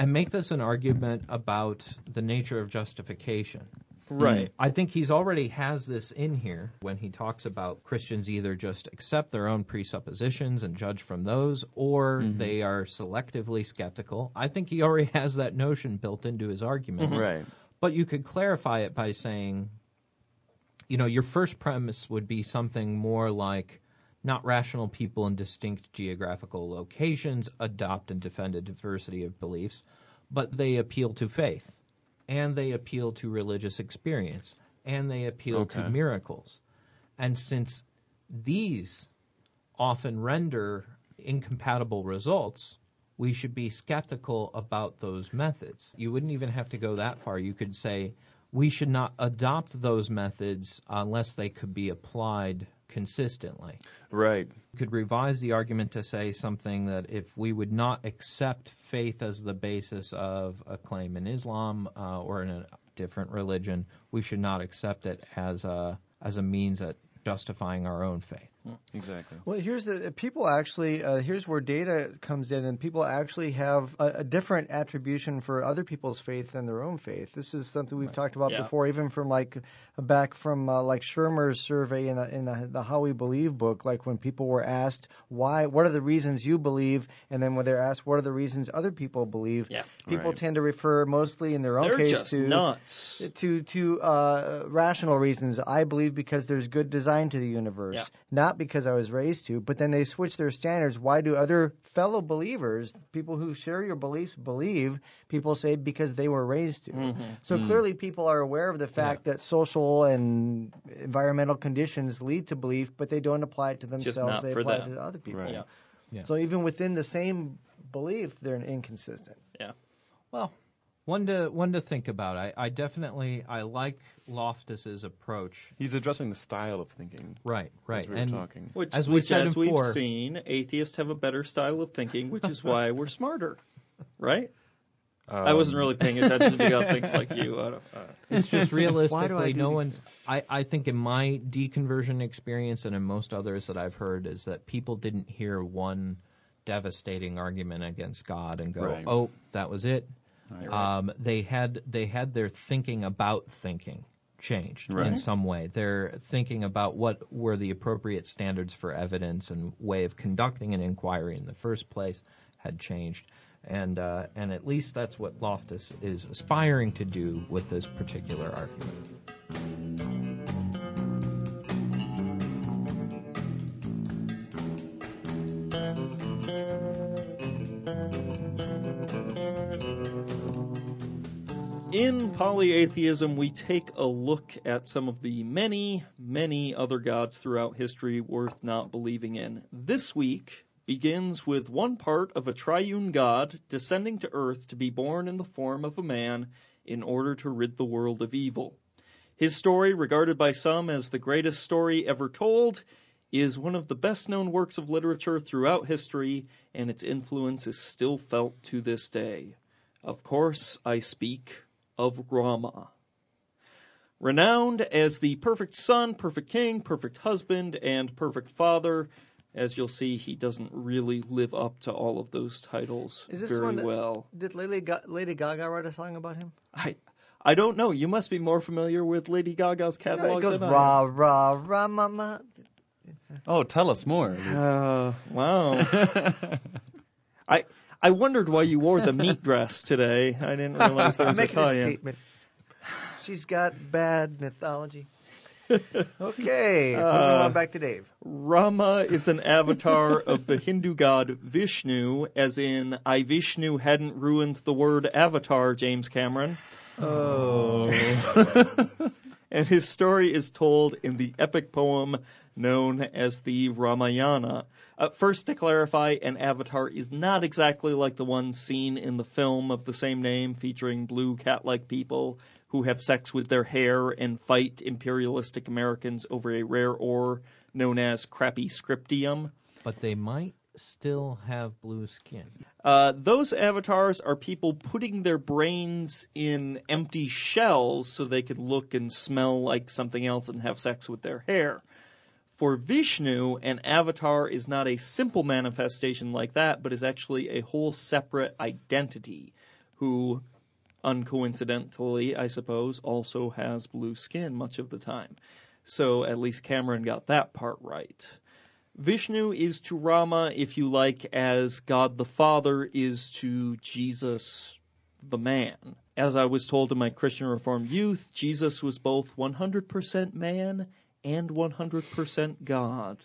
and make this an argument about the nature of justification. Right. I think he's already has this in here when he talks about Christians either just accept their own presuppositions and judge from those, or mm-hmm. they are selectively skeptical. I think he already has that notion built into his argument. Mm-hmm. Right. But you could clarify it by saying, you know, your first premise would be something more like not rational people in distinct geographical locations adopt and defend a diversity of beliefs, but they appeal to faith, and they appeal to religious experience, and they appeal to miracles. And since these often render incompatible results, we should be skeptical about those methods. You wouldn't even have to go that far. You could say we should not adopt those methods unless they could be applied consistently. Right. You could revise the argument to say something that if we would not accept faith as the basis of a claim in Islam uh, or in a different religion, we should not accept it as a as a means at justifying our own faith. Exactly. Well, here's the people actually. Uh, here's where data comes in, and people actually have a, a different attribution for other people's faith than their own faith. This is something we've talked about Yeah. before, even from like back from uh, like Shermer's survey in the in the, the How We Believe book. Like when people were asked why, what are the reasons you believe, and then when they're asked what are the reasons other people believe, Yeah. people Right. tend to refer mostly in their own They're case to nuts. to to uh, rational reasons. I believe because there's good design to the universe, Yeah. not because I was raised to. But then they switch their standards. Why do other fellow believers, people who share your beliefs, believe? People say because they were raised to. Mm-hmm. So clearly, people are aware of the fact that social and environmental conditions lead to belief, but they don't apply it to themselves. they apply them. it to other people. Right. Yeah. Yeah. So even within the same belief, they're inconsistent. Yeah. Well, one to one to think about. I, I definitely I like Loftus's approach. He's addressing the style of thinking. Right, right. As we were and talking. Which, As we which said as we've before- seen, atheists have a better style of thinking, which is why we're smarter. right? I wasn't Um, really paying attention to God thinks like you. I don't, uh, It's just realistically, do no one's. I, I think in my deconversion experience and in most others that I've heard is that people didn't hear one devastating argument against God and go, Right. "Oh, that was it." Right. Um, they had they had their thinking about thinking changed in some way. Their thinking about what were the appropriate standards for evidence and way of conducting an inquiry in the first place had changed. And uh, and at least that's what Loftus is aspiring to do with this particular argument. Polyatheism, we take a look at some of the many, many other gods throughout history worth not believing in. This week begins with one part of a triune God descending to earth to be born in the form of a man in order to rid the world of evil. His story, regarded by some as the greatest story ever told, is one of the best known works of literature throughout history, and its influence is still felt to this day. Of course, I speak of Rama. Renowned as the perfect son, perfect king, perfect husband, and perfect father, as you'll see, he doesn't really live up to all of those titles Is this very one that- well. Did Lady, Ga- Lady Gaga write a song about him? I I don't know. You must be more familiar with Lady Gaga's No, catalog it goes than I am. rah rah rah mama. Oh, tell us more. Uh, wow. I I wondered why you wore the meat dress today. I didn't realize I'm was making a statement. She's got bad mythology. Okay, moving Uh, on back to Dave. Rama is an avatar of the Hindu god Vishnu, as in I Vishnu hadn't ruined the word avatar, James Cameron. Oh. and his story is told in the epic poem known as the Ramayana. Uh, first, to clarify, an avatar is not exactly like the one seen in the film of the same name featuring blue cat like people who have sex with their hair and fight imperialistic Americans over a rare ore known as crappy scriptium. But they might still have blue skin. Uh, those avatars are people putting their brains in empty shells so they can look and smell like something else and have sex with their hair. For Vishnu, an avatar is not a simple manifestation like that, but is actually a whole separate identity who, uncoincidentally, I suppose, also has blue skin much of the time. So at least Cameron got that part right. Vishnu is to Rama, if you like, as God the Father is to Jesus the man. As I was told in my Christian Reformed youth, Jesus was both 100% man and 100% God.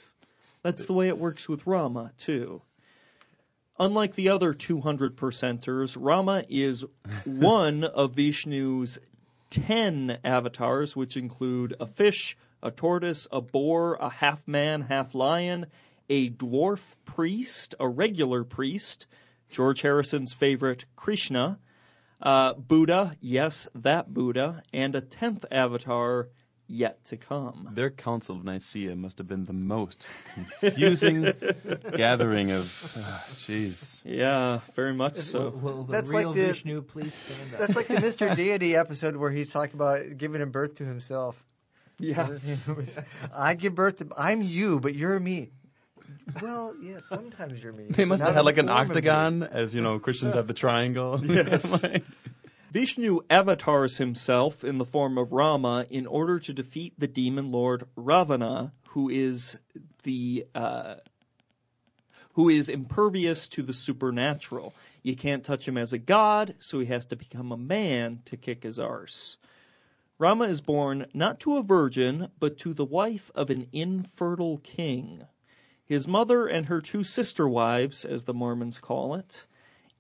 That's the way it works with Rama, too. Unlike the other 200 percenters, Rama is one of Vishnu's 10 avatars, which include a fish, a tortoise, a boar, a half man, half lion, a dwarf priest, a regular priest, George Harrison's favorite, Krishna, uh, Buddha, yes, that Buddha, and a tenth avatar yet to come. Their council of Nicaea must have been the most confusing gathering of. ah, Jeez. Yeah, very much so. Will the That's real like the- Vishnu please stand up? That's like the Mr. Deity episode where he's talking about giving him birth to himself. Yeah. I give birth to. I'm you, but you're me. Well, yeah, sometimes you're me. They must Not have had like an form of you. octagon, as you know, Christians have the triangle. Yes. Like- Vishnu avatars himself in the form of Rama in order to defeat the demon lord Ravana, who is the uh, who is impervious to the supernatural. You can't touch him as a god, so he has to become a man to kick his arse. Rama is born not to a virgin, but to the wife of an infertile king. His mother and her two sister wives, as the Mormons call it,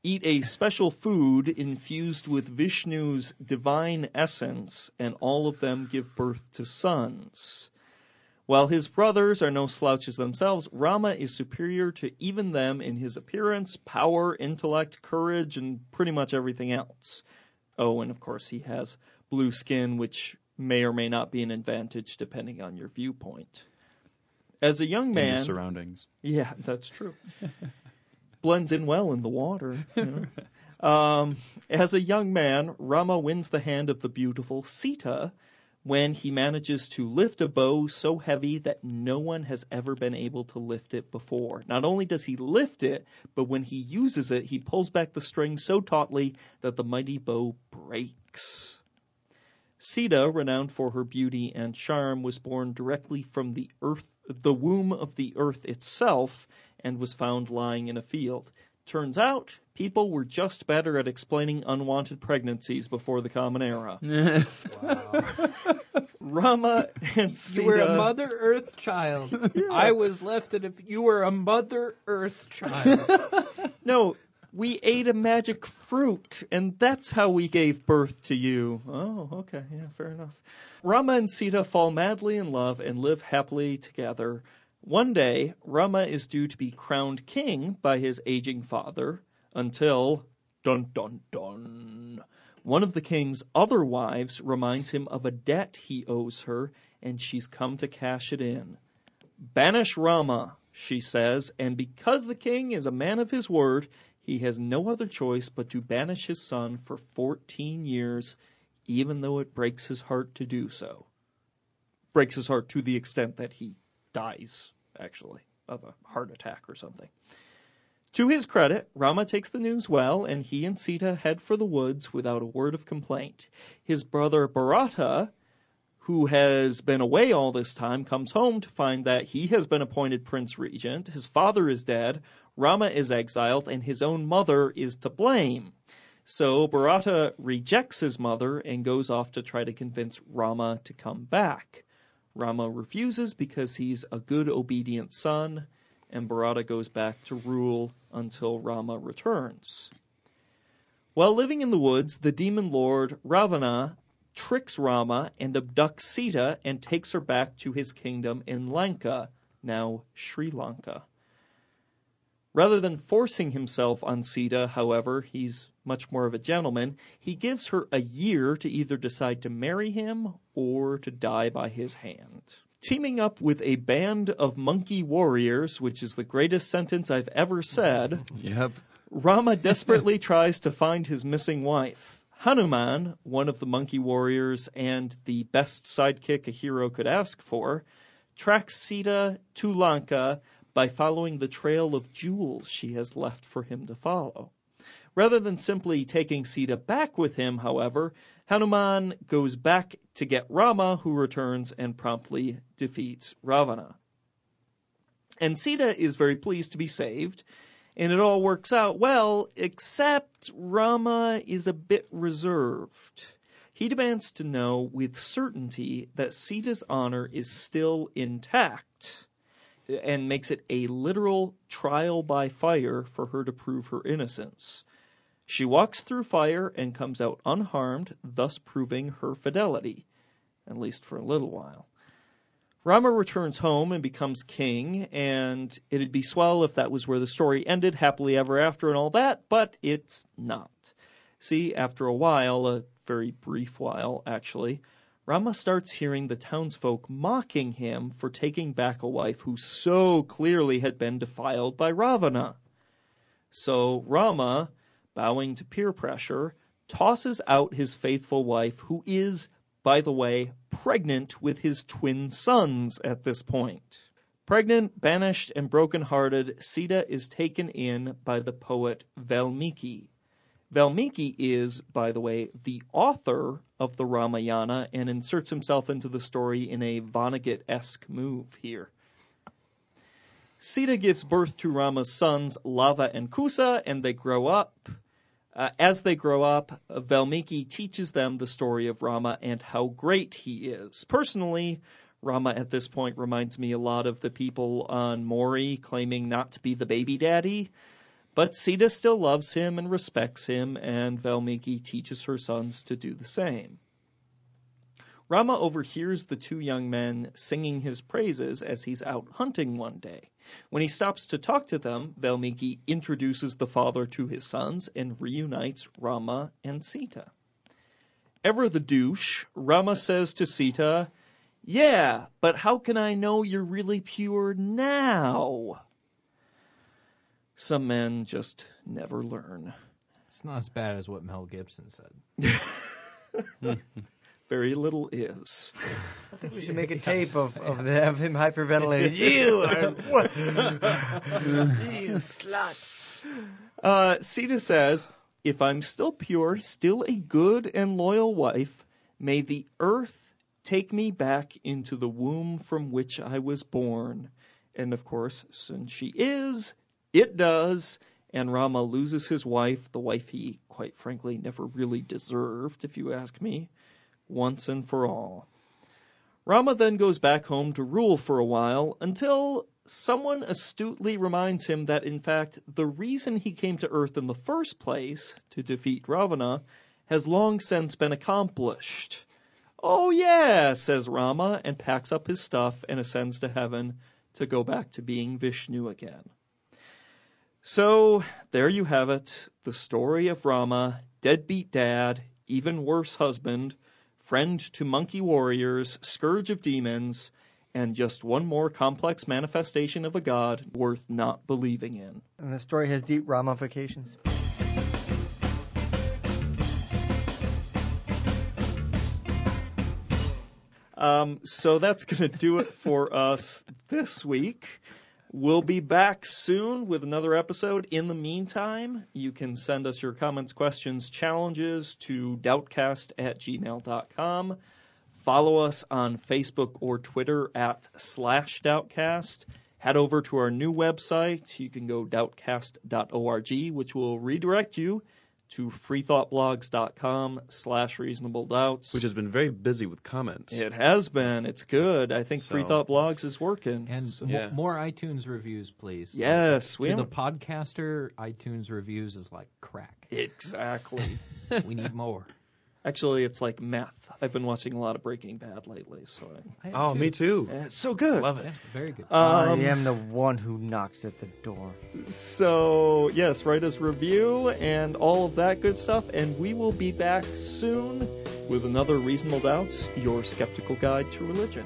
eat a special food infused with Vishnu's divine essence, and all of them give birth to sons. While his brothers are no slouches themselves, Rama is superior to even them in his appearance, power, intellect, courage, and pretty much everything else. Oh, and of course he has blue skin, which may or may not be an advantage depending on your viewpoint. As a young man, surroundings. yeah, that's true. blends in well in the water. You know? um, as a young man, Rama wins the hand of the beautiful Sita when he manages to lift a bow so heavy that no one has ever been able to lift it before. Not only does he lift it, but when he uses it, he pulls back the string so tautly that the mighty bow breaks. Sita, renowned for her beauty and charm, was born directly from the earth, the womb of the earth itself, and was found lying in a field. Turns out, people were just better at explaining unwanted pregnancies before the Common Era. Rama and Sita. You were a Mother Earth child. I was left it if you were a Mother Earth child. No, we ate a magic fruit, and that's how we gave birth to you. Oh, okay, yeah, fair enough. Rama and Sita fall madly in love and live happily together. One day, Rama is due to be crowned king by his aging father until, dun dun dun, one of the king's other wives reminds him of a debt he owes her, and she's come to cash it in. Banish Rama, she says, and because the king is a man of his word, he has no other choice but to banish his son for 14 years, even though it breaks his heart to do so. Breaks his heart to the extent that he dies, actually, of a heart attack or something. To his credit, Rama takes the news well, and he and Sita head for the woods without a word of complaint. His brother Bharata, who has been away all this time, comes home to find that he has been appointed prince regent, his father is dead, Rama is exiled, and his own mother is to blame. So Bharata rejects his mother and goes off to try to convince Rama to come back. Rama refuses because he's a good, obedient son, and Bharata goes back to rule until Rama returns. While living in the woods, the demon lord Ravana tricks Rama and abducts Sita and takes her back to his kingdom in Lanka, now Sri Lanka. Rather than forcing himself on Sita, however, he's much more of a gentleman. He gives her a year to either decide to marry him or to die by his hand. Teaming up with a band of monkey warriors, which is the greatest sentence I've ever said, Yep. Rama desperately tries to find his missing wife. Hanuman, one of the monkey warriors and the best sidekick a hero could ask for, tracks Sita to Lanka by following the trail of jewels she has left for him to follow. Rather than simply taking Sita back with him, however, Hanuman goes back to get Rama, who returns and promptly defeats Ravana. And Sita is very pleased to be saved, and it all works out well, except Rama is a bit reserved. He demands to know with certainty that Sita's honor is still intact and makes it a literal trial by fire for her to prove her innocence. She walks through fire and comes out unharmed, thus proving her fidelity, at least for a little while. Rama returns home and becomes king, and it'd be swell if that was where the story ended, happily ever after and all that, but it's not. See, after a while, a very brief while actually, Rama starts hearing the townsfolk mocking him for taking back a wife who so clearly had been defiled by Ravana. So Rama, bowing to peer pressure, tosses out his faithful wife, who is, by the way, pregnant with his twin sons at this point. Pregnant, banished, and broken-hearted, Sita is taken in by the poet Valmiki. Valmiki is, by the way, the author of the Ramayana and inserts himself into the story in a Vonnegut-esque move here. Sita gives birth to Rama's sons Lava and Kusa, and they grow up. Uh, as they grow up, Valmiki teaches them the story of Rama and how great he is. Personally, Rama at this point reminds me a lot of the people on Maury claiming not to be the baby daddy. But Sita still loves him and respects him, and Valmiki teaches her sons to do the same. Rama overhears the two young men singing his praises as he's out hunting one day. When he stops to talk to them, Valmiki introduces the father to his sons and reunites Rama and Sita. Ever the douche, Rama says to Sita, Yeah, but how can I know you're really pure now? Some men just never learn. It's not as bad as what Mel Gibson said. Very little is. I think we should make a tape of, of, the, of him hyperventilating. you are what? you slut. Uh, Sita says, If I'm still pure, still a good and loyal wife, may the earth take me back into the womb from which I was born. And of course, since she is, it does. And Rama loses his wife, the wife he, quite frankly, never really deserved, if you ask me, once and for all. Rama then goes back home to rule for a while until someone astutely reminds him that, in fact, the reason he came to Earth in the first place, to defeat Ravana, has long since been accomplished. Oh, yeah, says Rama, and packs up his stuff and ascends to heaven to go back to being Vishnu again. So, there you have it the story of Rama, deadbeat dad, even worse husband, friend to monkey warriors, scourge of demons, and just one more complex manifestation of a god worth not believing in. And the story has deep ramifications. Um, so that's going to do it for us this week. We'll be back soon with another episode. In the meantime, you can send us your comments, questions, challenges to doubtcast at gmail.com. Follow us on Facebook or Twitter at slash doubtcast. Head over to our new website. You can go doubtcast.org, which will redirect you to freethoughtblogs.com slash reasonable doubts. Which has been very busy with comments. It has been. It's good. I think So- Free Thought Blogs is working. And So- mo- Yeah. more iTunes reviews, please. yes, we to the podcaster, iTunes reviews is like crack. exactly. we need more. Actually, it's like meth. I've been watching a lot of Breaking Bad lately, so I, I Oh, too. me too. yeah, it's so good. Love it. Yeah, very good. I Um, am the one who knocks at the door. So yes, write us review and all of that good stuff, and we will be back soon with another Reasonable Doubts, your skeptical guide to religion.